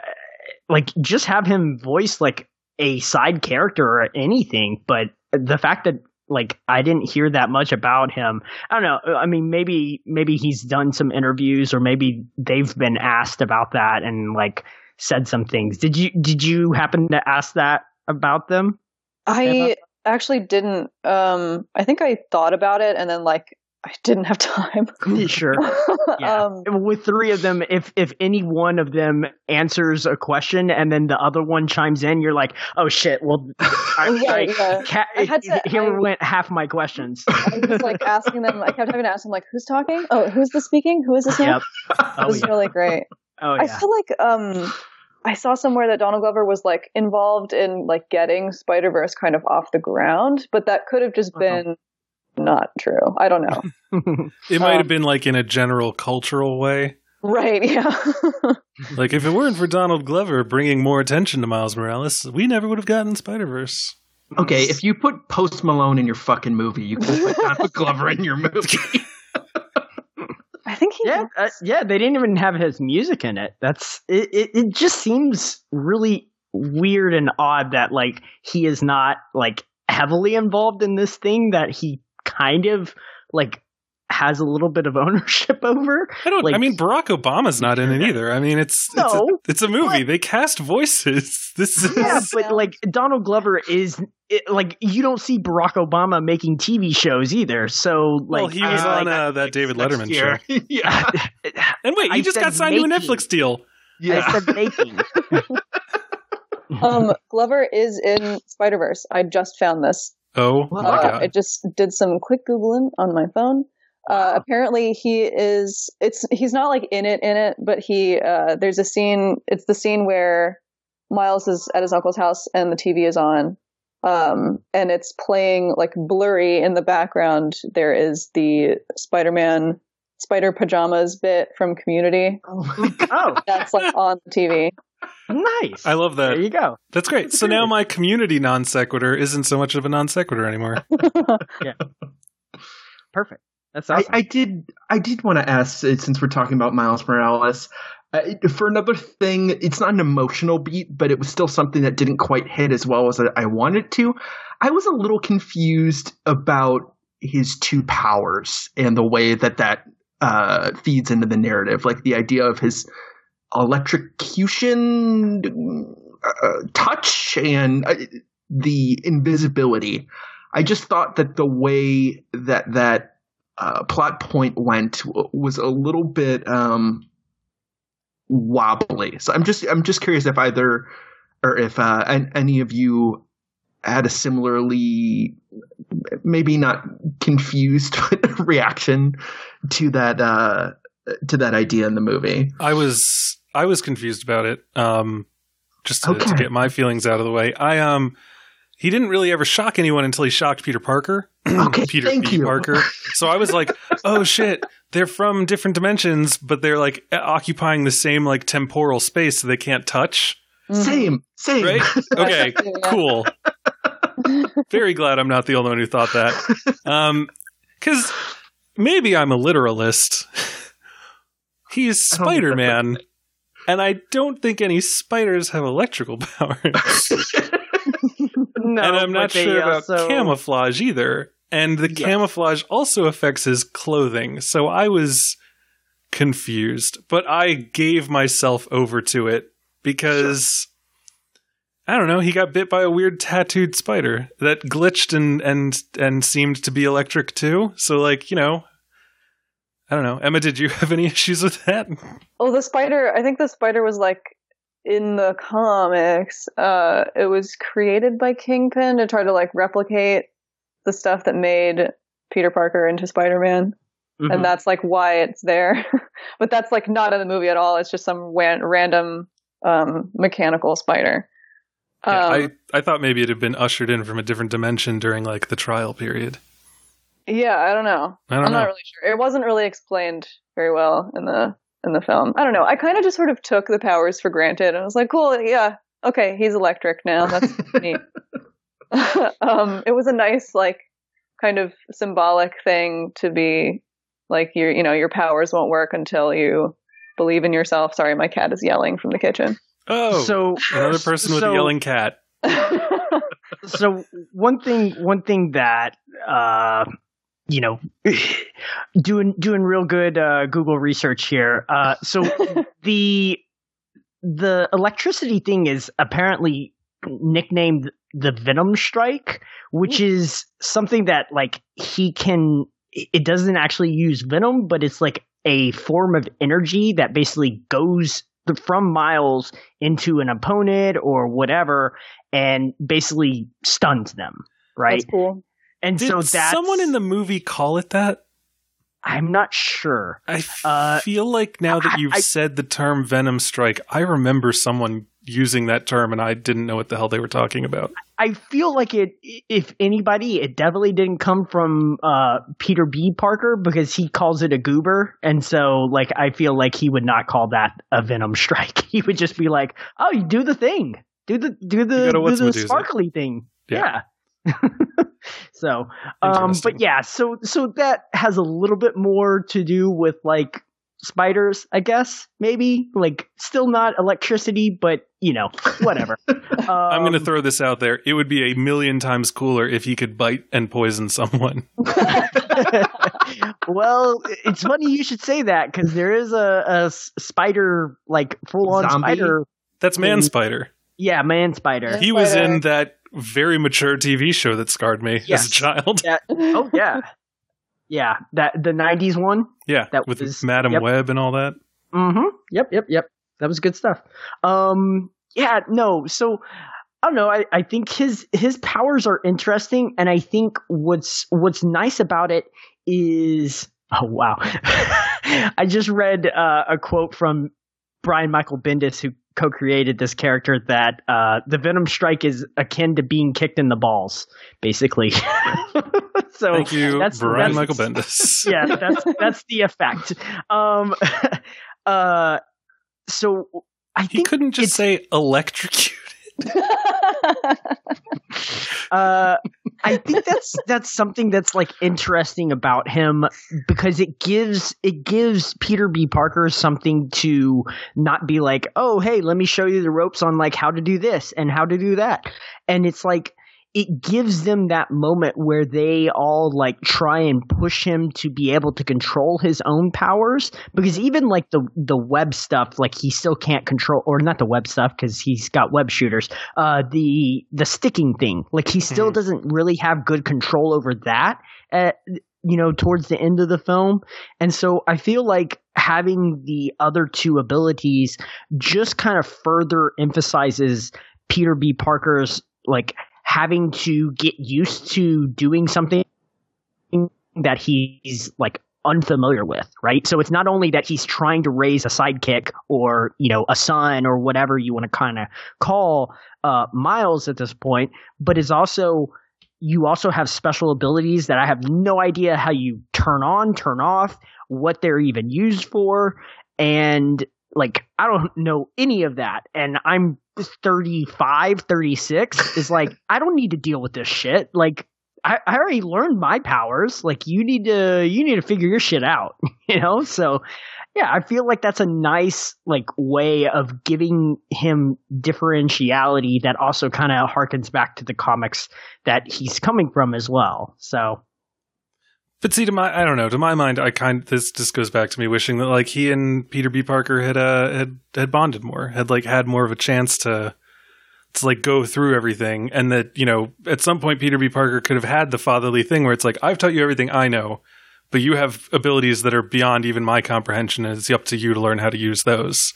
Like just have him voice like a side character or anything. But the fact that like I didn't hear that much about him. I don't know. I mean, maybe maybe he's done some interviews or maybe they've been asked about that and like said some things. Did you did you happen to ask that about them? I actually didn't. Um, I think I thought about it and then like I didn't have [laughs] time. [laughs] sure. Yeah. [laughs] um, with three of them, if if any one of them answers a question and then the other one chimes in, you're like, oh shit. Well, I, Yeah, I- yeah. ca- I had to- here I- went half my questions. I was like asking them. I kept having to ask them like, "Who's talking? Oh, who's the speaking? Who is this now?" yep. It Oh was yeah. really great. Oh yeah. I feel like um I saw somewhere that Donald Glover was like involved in like getting Spider Verse kind of off the ground, but that could have just Uh-huh. been not true. I don't know. [laughs] It might Um, have been like in a general cultural way. right? Yeah. [laughs] Like if it weren't for Donald Glover bringing more attention to Miles Morales, we never would have gotten Spider Verse. Okay, if you put Post Malone in your fucking movie, you can put Donald [laughs] Glover in your movie. Think he. yeah, uh, yeah. They didn't even have his music in it. That's it. It, it just seems really weird and odd that like he is not like heavily involved in this thing that he kind of like has a little bit of [laughs] ownership over. I don't. Like- I mean, Barack Obama's not in it either. I mean, it's it's, a, No, it's a movie. They cast voices. [laughs] This is Yeah, Yeah. but like Donald Glover is it, like you don't see Barack Obama making TV shows either. So like well, he was I- on like, uh, that David Letterman year. show. [laughs] yeah. And wait, he I just got signed to a. Netflix deal. Yeah. I said making. um Glover is in Spider Verse. I just found this. Oh my Uh, god! I just did some quick googling on my phone. Uh, apparently, he is. It's he's not like in it in it, but he. Uh, there's a scene. It's the scene where Miles is at his uncle's house and the TV is on, um, and it's playing like blurry in the background. There is the Spider-Man spider pajamas bit from Community. oh, my [laughs] god That's like on the TV. nice. I love that. there you go. That's great. So now my community non sequitur isn't so much of a non sequitur anymore. [laughs] Yeah. [laughs] Perfect. That's I, awesome. I did. I did want to ask, uh, since we're talking about Miles Morales, uh, for another thing. It's not an emotional beat, but it was still something that didn't quite hit as well as I wanted to. I was a little confused about his two powers and the way that that uh, feeds into the narrative, like the idea of his electrocution uh, touch and uh, the invisibility. I just thought that the way that that uh, plot point went was a little bit um, wobbly. So I'm just I'm just curious if either or if uh, any of you had a similarly maybe not confused [laughs] reaction to that uh, to that idea in the movie. I was I was confused about it. Um, just to, to get my feelings out of the way. I um, he didn't really ever shock anyone until he shocked Peter Parker. [clears throat] Okay, Peter thank B. you. Parker. So I was like, oh shit, they're from different dimensions, but they're like occupying the same like temporal space, so they can't touch. Same, same. Right? [laughs] Okay, cool. Very glad I'm not the only one who thought that. Um, because maybe I'm a literalist. [laughs] He's I don't think Spider Man, and I don't think any spiders have electrical powers. [laughs] no, and I'm not sure about also- camouflage either. And the Yes. camouflage also affects his clothing. So I was confused, but I gave myself over to it because I don't know, he got bit by a weird tattooed spider that glitched and and and seemed to be electric too. So like, you know, I don't know. Emma, did you [laughs] have any issues with that? Oh, the spider. I think the spider was like in the comics. Uh, it was created by Kingpin to try to like replicate the stuff that made Peter Parker into Spider-Man, Mhm. and that's like why it's there. [laughs] but that's like not in the movie at all. It's just some wan- random um, mechanical spider. Um, Yeah, I, I thought maybe it had been ushered in from a different dimension during like the trial period. yeah, I don't know. I don't I'm know. not really sure. It wasn't really explained very well in the in the film. I don't know. I kind of just sort of took the powers for granted and I was like, cool, yeah, okay, he's electric now. That's [laughs] neat. [laughs] um, it was a nice, like, kind of symbolic thing to be like your, you know, your powers won't work until you believe in yourself. Sorry, my cat is yelling from the kitchen. Oh, so another person with so, a yelling cat. [laughs] so one thing one thing that uh you know [laughs] doing doing real good uh google research here. Uh so [laughs] the the electricity thing is apparently nicknamed the venom strike which is something that like he can it doesn't actually use venom but it's like a form of energy that basically goes from miles into an opponent or whatever and basically stuns them right? That's cool. And Did so that's someone in the movie call it that? i'm not sure I f- Uh, feel like now that you've I- said the term venom strike, I remember someone using that term and I didn't know what the hell they were talking about. I feel like it. If anybody, it definitely didn't come from uh, Peter B. Parker because he calls it a goober, and so like I feel like he would not call that a venom strike. [laughs] He would just be like, "Oh, you do the thing, do the do the do the Medusa. sparkly thing." Yeah. Yeah. [laughs] so, um, but yeah, so so that has a little bit more to do with like spiders, I guess. Maybe like still not electricity, but you know, whatever. [laughs] I'm going to Um, throw this out there. It would be a million times cooler if he could bite and poison someone. [laughs] well, it's funny you should say that because there is a spider, like full on Zombie? spider. That's Man Spider. Yeah, man spider. He was in that very mature TV show that scarred me as a child. Yeah. Oh yeah, yeah. That the '90s one. Yeah, That with was- Madame yep. Web and all that. Mm-hmm. Yep. Yep. Yep. That was good stuff. Um. Yeah. No. So. I don't know. I, I think his his powers are interesting, and I think what's what's nice about it is oh wow, [laughs] I just read uh, a quote from Brian Michael Bendis, who co-created this character, that uh, the Venom Strike is akin to being kicked in the balls, basically. [laughs] so Thank you, that's- Brian that's- Michael Bendis. [laughs] yeah, that's that's the effect. Um, [laughs] uh, so I He think couldn't just say electrocuted. [laughs] uh, I think that's that's something that's like interesting about him because it gives it gives Peter B. Parker something to not be like, oh hey, let me show you the ropes on like how to do this and how to do that, and it's like it gives them that moment where they all like try and push him to be able to control his own powers because even like the the web stuff like he still can't control or not the web stuff because he's got web shooters uh the the sticking thing. Like he still Mhm. doesn't really have good control over that at you know towards the end of the film. And so i feel like having the other two abilities just kind of further emphasizes peter b. Parker's like having to get used to doing something that he's like unfamiliar with, right? So it's not only that he's trying to raise a sidekick or, you know, a son or whatever you want to kind of call uh, Miles at this point, but it's also you also have special abilities that I have no idea how you turn on, turn off, what they're even used for, and like I don't know any of that. And I'm 35, 36 [laughs] is like I don't need to deal with this shit. Like I, I already learned my powers. Like you need to you need to figure your shit out. [laughs] You know? So yeah, I feel like that's a nice like way of giving him differentiality that also kind of harkens back to the comics that he's coming from as well. So But see, to my, I don't know. To my mind, I kind this just goes back to me wishing that like he and Peter B. Parker had uh had had bonded more, had like had more of a chance to to like go through everything, and that you know at some point Peter B. Parker could have had the fatherly thing where it's like I've taught you everything I know, but you have abilities that are beyond even my comprehension, and it's up to you to learn how to use those.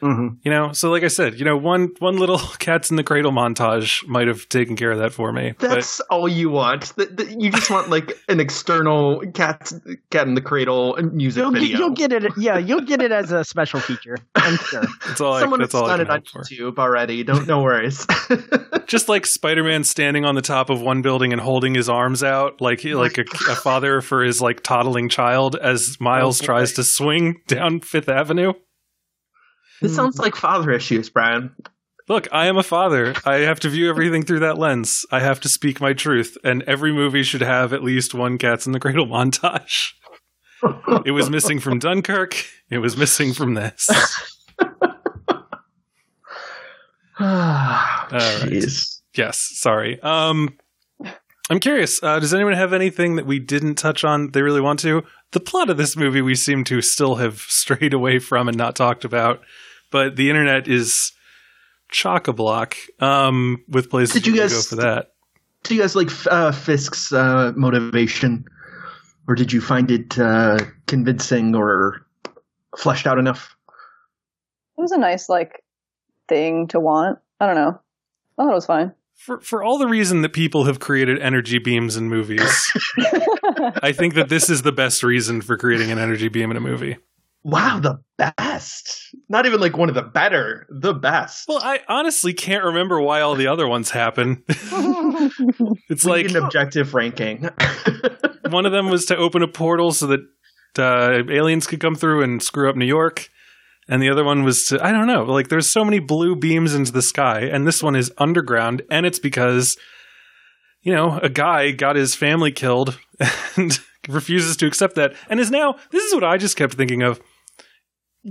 Hmm You know, so like I said, you know, one one little [laughs] cats in the cradle montage might have taken care of that for me. But That's all you want. Th- th- You just want like an external cat cat in the cradle music You'll get, you'll get it. Yeah, you'll get it as a special feature. I'm sure. [laughs] that's all. I, Someone that's has all done it on for. YouTube already. Don't no worries. [laughs] Just like Spider-Man standing on the top of one building and holding his arms out, like like a, a father for his like toddling child, as Miles Oh, tries to swing down Fifth Avenue. This sounds like father issues, Brian. Look, I am a father. I have to view everything through that lens. I have to speak my truth, and every movie should have at least one cats in the cradle [laughs] montage. It was missing from Dunkirk. It was missing from this. [laughs] [sighs] right. Jeez. Yes, sorry. Um, I'm curious. Uh, does anyone have anything that we didn't touch on? They really want to. The plot of this movie we seem to still have [laughs] strayed away from and not talked about, but the internet is chock a block um, with places Did you to guys- go for that. Do you guys like uh, Fisk's uh, motivation, or did you find it uh, convincing or fleshed out enough? It was a nice like thing to want. I don't know. I thought it was fine. For for all the reason that people have created energy beams in movies, [laughs] I think that this is the best reason for creating an energy beam in a movie. Wow, the best. Not even like one of the better, the best. Well, I honestly can't remember why all the other ones happen. [laughs] it's We like an objective ranking. [laughs] one of them was to open a portal so that uh, aliens could come through and screw up New York. And the other one was to, I don't know, like there's so many blue beams into the sky. And this one is underground. And it's because, you know, a guy got his family killed [laughs] and refuses to accept that. And is now, this is what I just kept thinking of.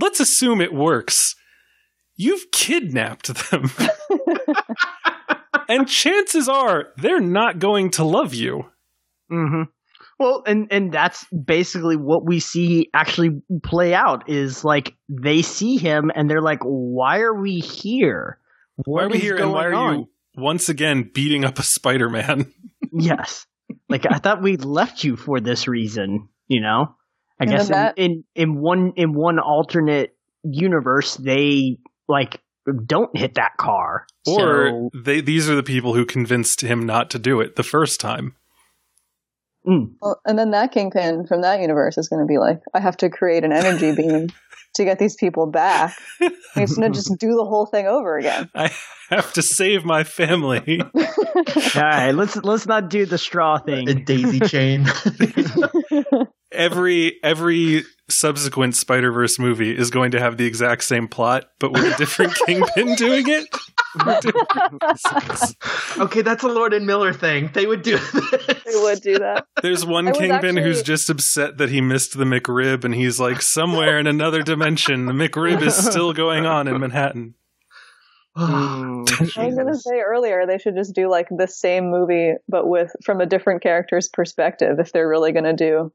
Let's assume it works. You've kidnapped them. [laughs] and chances are they're not going to love you. hmm Well, and and that's basically what we see actually play out is like they see him and they're like, "Why are we here? Why are we here and why are going you once again beating up a Spider Man? [laughs] yes. Like I thought we left you for this reason, you know? I And guess in, that- in in one in one alternate universe they like don't hit that car. Or So, they these are the people who convinced him not to do it the first time. mm, Well, and then that kingpin from that universe is going to be like, I have to create an energy beam [laughs] to get these people back. And He's going [laughs] to just do the whole thing over again. I have to save my family. [laughs] all right, let's let's not do the straw thing. a thing. daisy chain. Every every subsequent Spider Verse movie is going to have the exact same plot, but with a different [laughs] kingpin doing it. okay, that's a Lord and Miller thing. They would do this. they would do that. There's one I was kingpin who's just upset that he missed the McRib, and he's like, somewhere in another dimension, the McRib is still going on in Manhattan. [sighs] Mm, I was going to say earlier, they should just do like the same movie, but with from a different character's perspective. If they're really going to do,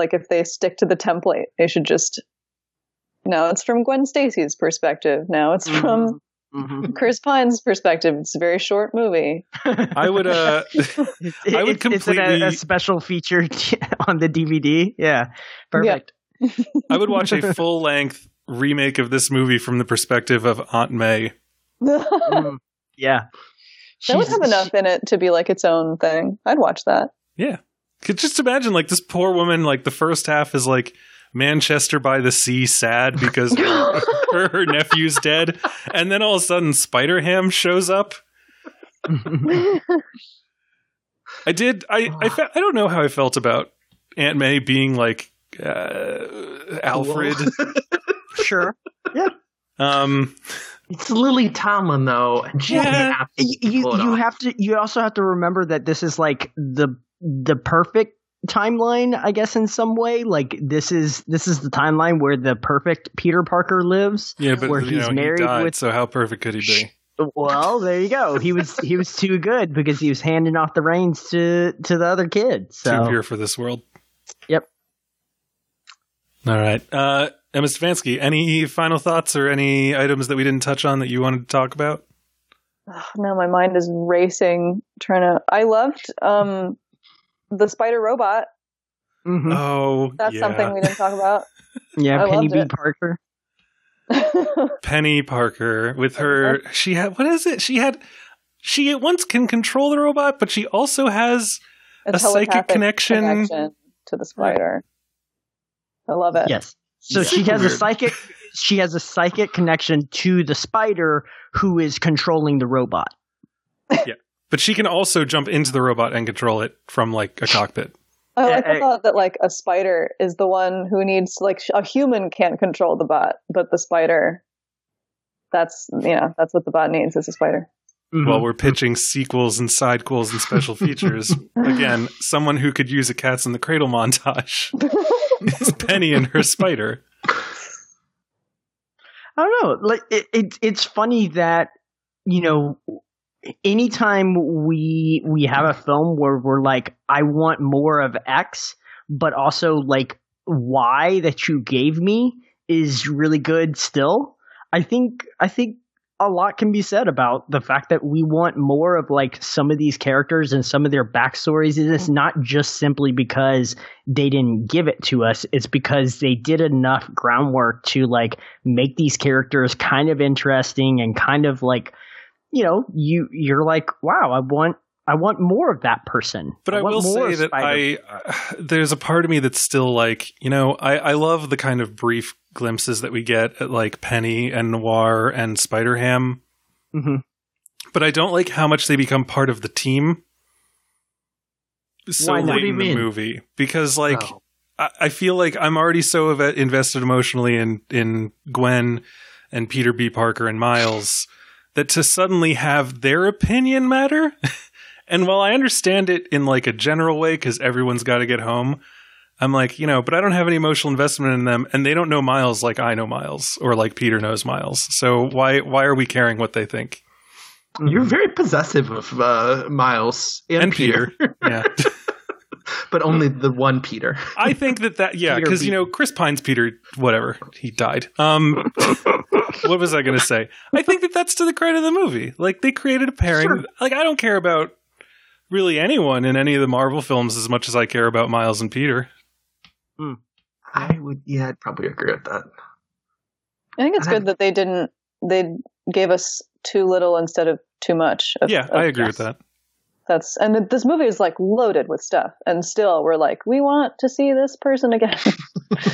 like, if they stick to the template, they should just. Now it's from Gwen Stacy's perspective. Now it's from mhm. [laughs] Chris Pine's perspective. It's a very short movie. I would, uh, [laughs] It's, I would it's, it's in a, completely- a special feature [laughs] on the DVD. Yeah, perfect. I would watch a full length remake of this movie from the perspective of Aunt May. Yeah. That Mm, yeah, would have enough in it to be like its own thing. I'd watch that. Yeah. Could just imagine like this poor woman, like the first half is like Manchester by the sea sad because her, [laughs] her, her nephew's dead. And then all of a sudden Spider Ham shows up. I did I I, fe- I don't know how I felt about Aunt May being like uh, Alfred. [laughs] sure. Yeah. Um It's Lily Tomlin though, Yeah. You you, you have to. You also have to remember that this is like the the perfect timeline, I guess, in some way. Like this is this is the timeline where the perfect Peter Parker lives. yeah, but Where you he's know, married he died, with- so how perfect could he be? Well, there you go. He was he was too good because he was handing off the reins to to the other kid. So Too pure for this world. Yep. All right. Uh, Emma Stefansky, any final thoughts or any items that we didn't touch on that you wanted to talk about? [sighs] Ugh, now my mind is racing trying to i loved um the spider robot Mhm. Oh, that's yeah. something we didn't talk about [laughs] yeah, I Peni loved B. it. Parker. [laughs] Peni Parker with her. She had what is it? She had. She at once can control the robot, but she also has A psychic telepathic connection. to the spider. I love it. Yes. So Super she has a psychic. She has a psychic connection to the spider who is controlling the robot. But she can also jump into the robot and control it from like a cockpit. Oh, I like the thought that like a spider is the one who needs like a human can't control the bot, but the spider. That's you know that's what the bot needs is a spider. Mm-hmm. While we're pitching sequels and sidequels and special [laughs] features, again, someone who could use a Cats in the Cradle montage [laughs] is Peni and her spider. I don't know. Like it, it, it's funny that you know, anytime we we have a film where we're like, I want more of X, but also like Y that you gave me is really good. Still, I think I think a lot can be said about the fact that we want more of like some of these characters and some of their backstories. And it's not just simply because they didn't give it to us. It's because they did enough groundwork to like make these characters kind of interesting and kind of like, you know, you you're like, wow, I want I want more of that person. But I, want will say that Spider- I uh, [sighs] there's a part of me that's still like, you know, I, I love the kind of brief glimpses that we get at like Peni and Noir and Spider Ham, Mhm. but I don't like how much they become part of the team so Why not? late What do you in the mean? movie because like Oh. I, I feel like I'm already so invested emotionally in in Gwen and Peter B. Parker and Miles that to suddenly have their opinion matter. [laughs] and while I understand it in like a general way because everyone's got to get home, I'm like, you know, but I don't have any emotional investment in them, and they don't know Miles like I know Miles or like Peter knows Miles. So why why are we caring what they think? You're very possessive of uh, Miles and, And Peter, [laughs] Yeah, [laughs] but only the one Peter. I think that that yeah, because you know Chris Pine's Peter, whatever he died. Um, [laughs] what was I going to say? I think that that's to the credit of the movie. Like they created a pairing. Sure. Like I don't care about really anyone in any of the Marvel films as much as I care about Miles and Peter. I would, yeah, I'd probably agree with that. I think it's I- good that they didn't. They gave us too little instead of too much. Of, Yeah, of- I agree with that. That's and this movie is like loaded with stuff, and still we're like, we want to see this person again. [laughs]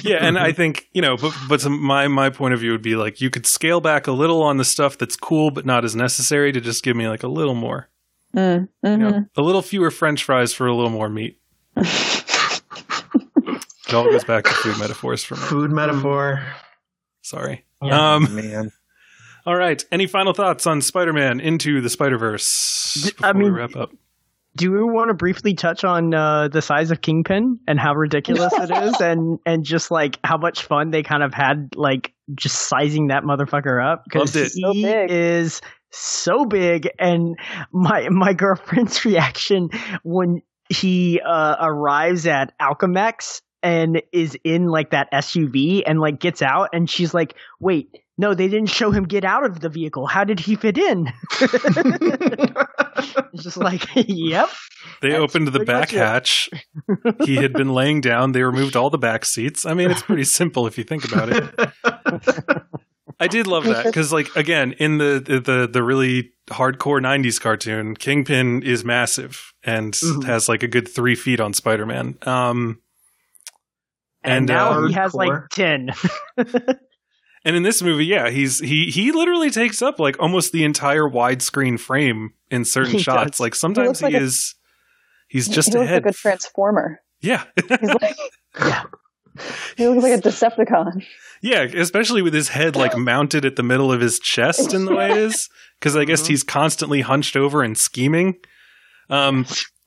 Yeah, and I think you know, but but some, my my point of view would be like you could scale back a little on the stuff that's cool but not as necessary to just give me like a little more, mm, you mhm. know, a little fewer French fries for a little more meat. [laughs] It all goes back to food metaphors for me. Food metaphor. Sorry. Yeah. Um, Man, all right. Any final thoughts on Spider-Man into the Spider-Verse before I mean- we wrap up? Do we want to briefly touch on uh, the size of Kingpin and how ridiculous it [laughs] is, and and just like how much fun they kind of had, like just sizing that motherfucker up because Loved it. he So big. is so big. And my my girlfriend's [laughs] reaction when he uh, arrives at Alchemax and is in like that SUV and like gets out, and she's like, "Wait, no, they didn't show him get out of the vehicle. How did he fit in?" [laughs] It's just like, [laughs] "Yep." They opened the back hatch. he had been [laughs] laying down. They removed all the back seats. I mean, it's pretty [laughs] simple if you think about it. I did love that because, like, again, in the, the the the really hardcore '90s cartoon, Kingpin is massive and Mhm. has like a good three feet on Spider-Man. Um, And, And, now uh, he has like ten. And in this movie, yeah, he's he he literally takes up like almost the entire widescreen frame in certain He shots. does. Like sometimes he, looks like a- is he's just he looks ahead. like a good transformer. yeah. Like, [laughs] Yeah. he looks like a Decepticon. Yeah, especially with his head like mounted at the middle of his chest in the way it is, because I guess Mhm. he's constantly hunched over and scheming. Um,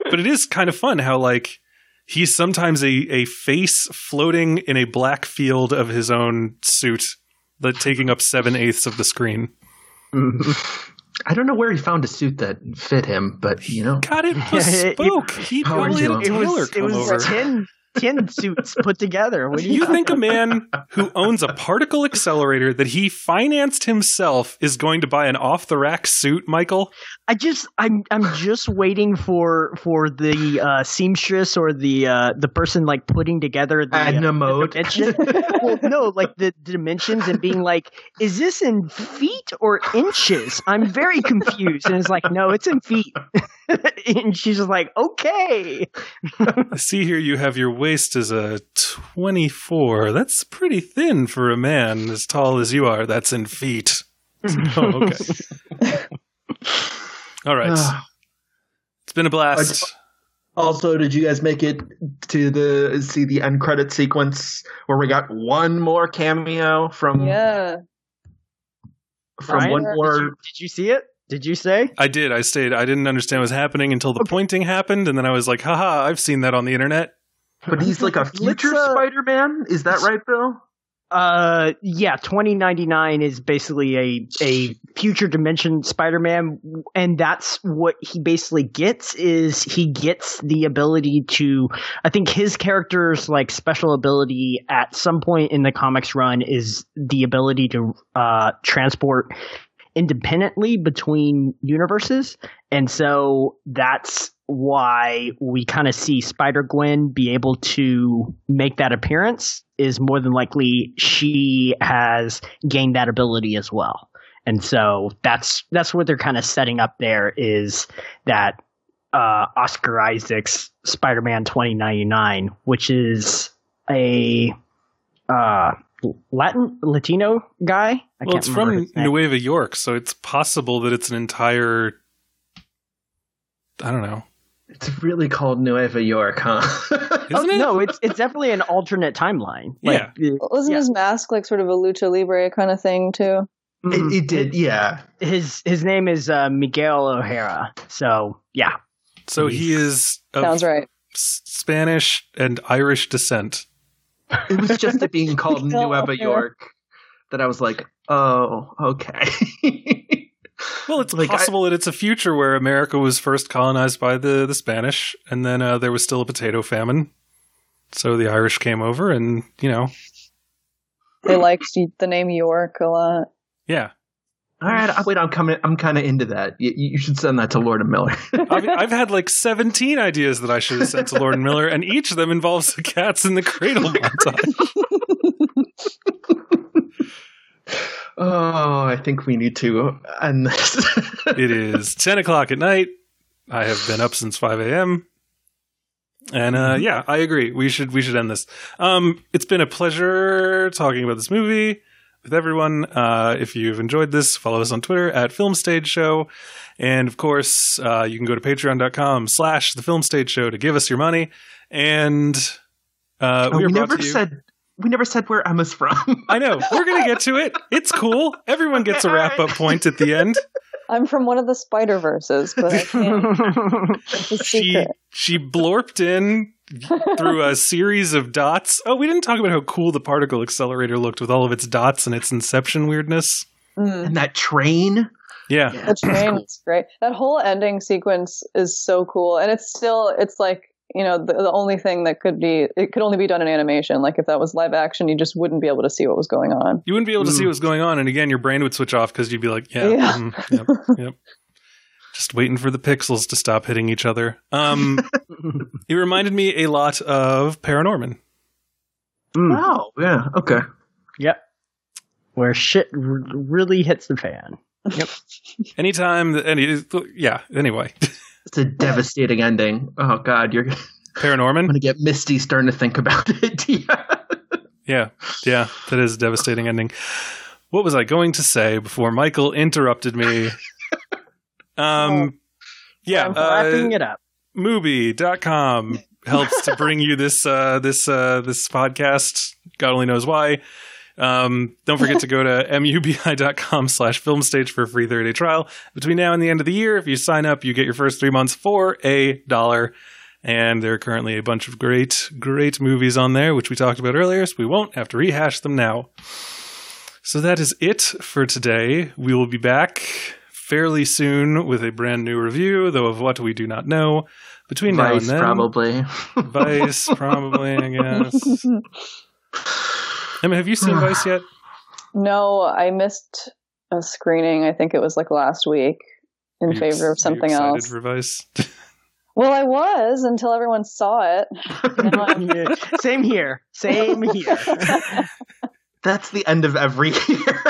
but it is kind of fun how like he's sometimes a, a face floating in a black field of his own suit, that taking up seven eighths of the screen. I don't know where he found a suit that fit him, but you know, Got it Yeah, it- bespoke. he Power probably had a to it tailor was it come was over. ten ten [laughs] suits put together. What do You think a man who owns a particle accelerator that he financed himself is going to buy an off the rack suit, Michael? I just I'm I'm just waiting for for the uh, seamstress or the uh, the person like putting together the, uh, Edna the mode. dimension. [laughs] well, no, like the dimensions and being like, is this in feet or inches? I'm very confused. And it's like, no, it's in feet. [laughs] and she's just like, okay. I see here you have your waist as a 24. That's pretty thin for a man as tall as you are. That's in feet. [laughs] oh, okay. All right. It's been a blast. Also, did you guys make it to the see the end credit sequence where we got one more cameo from Yeah. from Ryan, one did more? you, did you see it? Did you say? I did. I stayed. I didn't understand what was happening until the pointing happened, and then I was like, haha, I've seen that on the internet. But he's like a future uh, Spider-Man. Is that right, Bill? Uh, yeah, twenty ninety nine is basically a a future dimension Spider Man, and that's what he basically gets. Is he gets the ability to? I think his character's like special ability at some point in the comics run is the ability to uh transport independently between universes, and so that's why we kind of see Spider Gwen be able to make that appearance is more than likely she has gained that ability as well. And so that's that's what they're kind of setting up there is that uh, Oscar Isaac's Spider-Man 2099, which is a uh, Latin Latino guy. I well, it's from. Nueva York, so it's possible that it's an entire. I don't know. It's really called Nueva York, huh? [laughs] Isn't Oh, it? No, it's it's definitely an alternate timeline. Like, uh, Wasn't Yeah. his mask like sort of a lucha libre kind of thing too? it, it did, yeah. his his name is uh, Miguel O'Hara. So yeah, So he is of Sounds right. Spanish and Irish descent. It was just it being [laughs] called No, Nueva. York that I was like, oh, okay. [laughs] Well, it's Like, I- possible that it's a future where America was first colonized by the, the Spanish, and then uh, there was still a potato famine. So the Irish came over, and you know, They liked the name York a lot. yeah. All right, I- wait, I'm coming. I'm kind of into that. You, you should send that to Lord and Miller. [laughs] I've, I've had like 17 ideas that I should have sent to Lord and Miller, and each of them involves the cats in the cradle [laughs] montage. [laughs] oh, I think we need to end this. [laughs] It is 10 o'clock at night. I have been up since 5 a.m. And uh, yeah, I agree. We should we should end this. Um, it's been a pleasure talking about this movie with everyone. Uh, if you've enjoyed this, follow us on Twitter at Film Stage Show, and of course, uh, you can go to Patreon.com/slash The Film Stage Show to give us your money. And uh, Oh, we we never said. We never said where Emma's from. I know we're gonna get to it. It's cool. Everyone gets a Okay, all wrap up [laughs] point at the end. I'm from one of the Spider Verses, but I can't. [laughs] She secret. she blorped in through a [laughs] series of dots. Oh, we didn't talk about how cool the particle accelerator looked with all of its dots and its inception weirdness. Mm. and that train. Yeah. The train is great. That whole ending sequence is so cool, and it's still it's like you know the, the only thing that could be it could only be done in animation. Like if that was live action, you just wouldn't be able to see what was going on. You wouldn't be able to see what was going on, and again, your brain would switch off because you'd be like, "Yeah, Yeah. mhm, yep, [laughs] yep." Just waiting for the pixels to stop hitting each other. Um, [laughs] it reminded me a lot of Paranorman. Mm. Oh, yeah. Okay. Yep. Where shit r- really hits the fan. [laughs] Anytime, any, yeah. Anyway, It's a devastating ending. Oh God, you're Paranorman. I'm gonna get misty starting to think about [laughs] it. yeah. Yeah, yeah, that is a devastating ending. What was I going to say before Michael interrupted me? [laughs] Um, yeah, I'm wrapping uh, it up. Mubi.com helps to bring you this uh, this uh, this podcast. God only knows why. Um, don't forget to go to [laughs] mubi.com slash film stage for a free 30 day trial. Between now and the end of the year, if you sign up, you get your first three months for a dollar. And there are currently a bunch of great, great movies on there, which we talked about earlier, so we won't have to rehash them now. So that is it for today. We will be back fairly soon with a brand new review, though of what we do not know. Between now and then, probably. [laughs] Vice, probably, I guess. [laughs] Emma, have you seen Vice yet? [sighs] No, I missed a screening. I think it was like last week. in You- favor of you something excited else. For Vice? [laughs] Well, I was until everyone saw it. [laughs] Now I'm- Yeah, Same here. Same here. [laughs] That's the end of every year.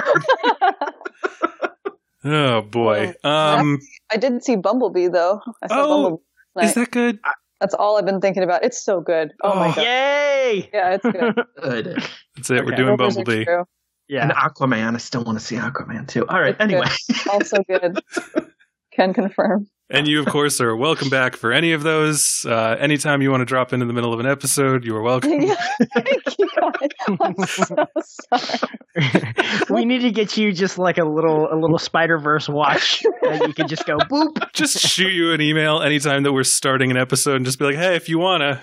oh boy. Um, I didn't see Bumblebee though. I saw Oh, Bumblebee. is that good? That's all I've been thinking about. It's so good. Oh, my Oh. god. Yay! Yeah, it's good. Good. [laughs] That's it. We're doing Rumors are Bumblebee. true. And Aquaman. I still want to see Aquaman too. All right. It's Anyway. Also good. [laughs] Can confirm. And you, of course, are welcome back for any of those. Uh, anytime you want to drop in in the middle of an episode, you are welcome. Yeah, [laughs] Thank you. I'm so sorry. we need to get you just like a little a little Spider Verse watch that you can just go boop. Just shoot you an email anytime that we're starting an episode and just be like, hey, if you want to,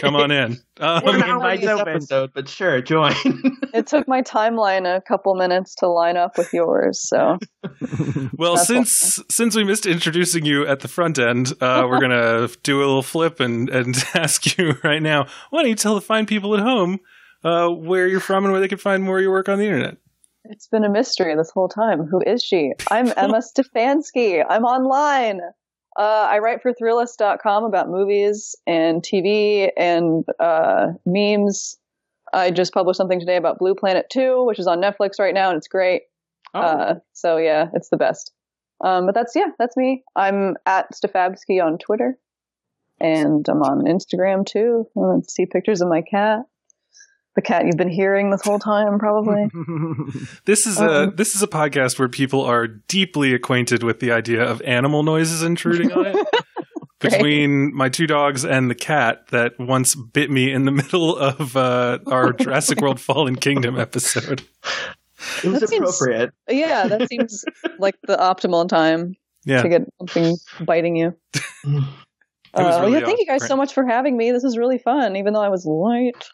come on in. [laughs] Um, We're not Invite this episode, but sure, join. [laughs] It took my timeline a couple minutes to line up with yours, so [laughs] well, That's since since we missed introducing you at the front end, uh, we're gonna do a little flip and and ask you right now. Why don't you tell the fine people at home uh, where you're from and where they can find more of your work on the internet? it's been a mystery this whole time. Who is she? I'm Emma Stefansky. I'm online. Uh, I write for Thrillist.com about movies and TV and uh, memes. I just published something today about Blue Planet 2, which is on Netflix right now, and it's great. Oh. Uh, so yeah, it's the best. Um, but that's yeah, that's me. I'm at Stefabsky on Twitter, and I'm on Instagram too. Want see pictures of my cat, the cat you've been hearing this whole time, probably. [laughs] This is a this is a podcast where people are deeply acquainted with the idea of animal noises intruding on it. [laughs] Between my two dogs and the cat that once bit me in the [laughs] middle of uh, our Jurassic World Fallen Kingdom episode. It was That seems- appropriate. yeah, that seems like the optimal time Yeah, to get something biting you. Uh, really yeah, thank you guys awesome. so much for having me. This is really fun, even though I was late.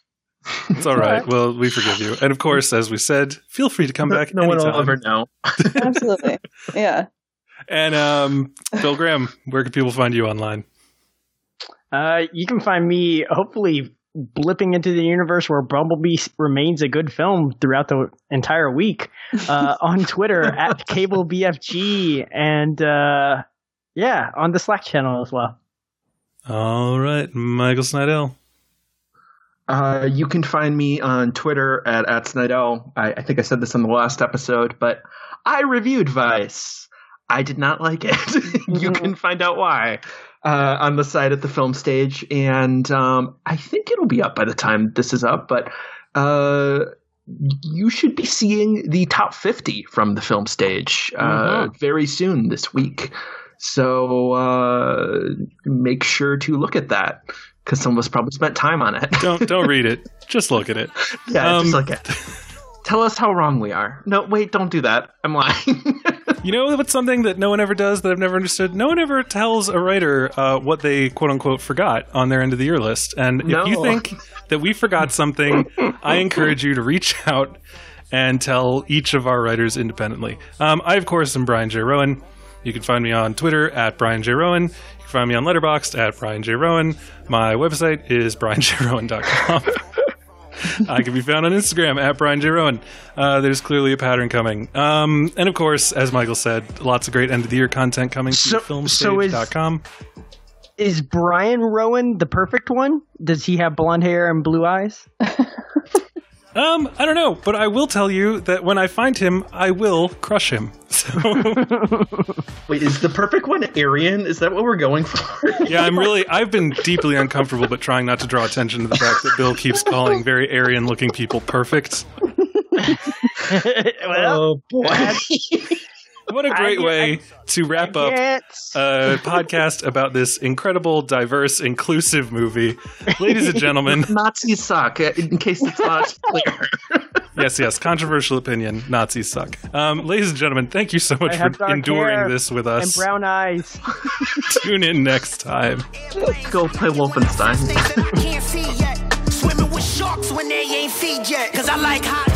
It's all right. Well, we forgive you. And of course, as we said, feel free to come back no one will ever know. [laughs] Absolutely. yeah. And um, Bill Graham, where can people find you online? Uh, you can find me hopefully blipping into the universe where Bumblebee remains a good film throughout the entire week [laughs] uh, on Twitter at CableBFG and uh, yeah, on the Slack channel as well. All right, Michael Snydel. Uh, you can find me on Twitter at, at Snydell. I, I think I said this in the last episode, but I reviewed Vice. I did not like it. [laughs] you can find out why uh, on the site at the film stage. And um, I think it'll be up by the time this is up, but uh, you should be seeing the top 50 from the film stage uh, very soon this week. So uh, make sure to look at that because some of us probably spent time on it. Don't don't read it. [laughs] Just look at it. Yeah, Um, just look at. Tell us how wrong we are. No, wait, don't do that. I'm lying. [laughs] You know what's something that no one ever does that I've never understood? No one ever tells a writer uh, what they quote unquote forgot on their end of the year list. And No. if you think that we forgot something, I [laughs] encourage you to reach out and tell each of our writers independently. Um, I, of course, am Brian J. Rowan. You can find me on Twitter at Brian J. Rowan. You can find me on Letterboxd at Brian J. Rowan. My website is brianjrowan.com. [laughs] I can be found on Instagram at Brian J. Rowan. Uh, there's clearly a pattern coming. Um, and of course, as Michael said, lots of great end of the year content coming to So- so is- Is Brian Rowan the perfect one? Does he have blonde hair and blue eyes? [laughs] Um, I don't know, but I will tell you that when I find him, I will crush him. [laughs] So wait, is the perfect one Aryan? Is that what we're going for? [laughs] yeah, I'm really I've been deeply uncomfortable, but trying not to draw attention to the fact that Bill keeps calling very Aryan-looking people perfect. [laughs] well, oh boy. What a great I- way to wrap up a podcast about this incredible, diverse, inclusive movie. Ladies and gentlemen, [laughs] Nazis suck. uh, In case it's not [laughs] clear. yes, yes, controversial opinion. Nazis suck. Um, ladies and gentlemen, thank you so much I for enduring this with us. and us. brown eyes. [laughs] Tune in next time. Go play Wolfenstein. I can't see yet. Swimming with sharks when they ain't feed yet. Cause I like high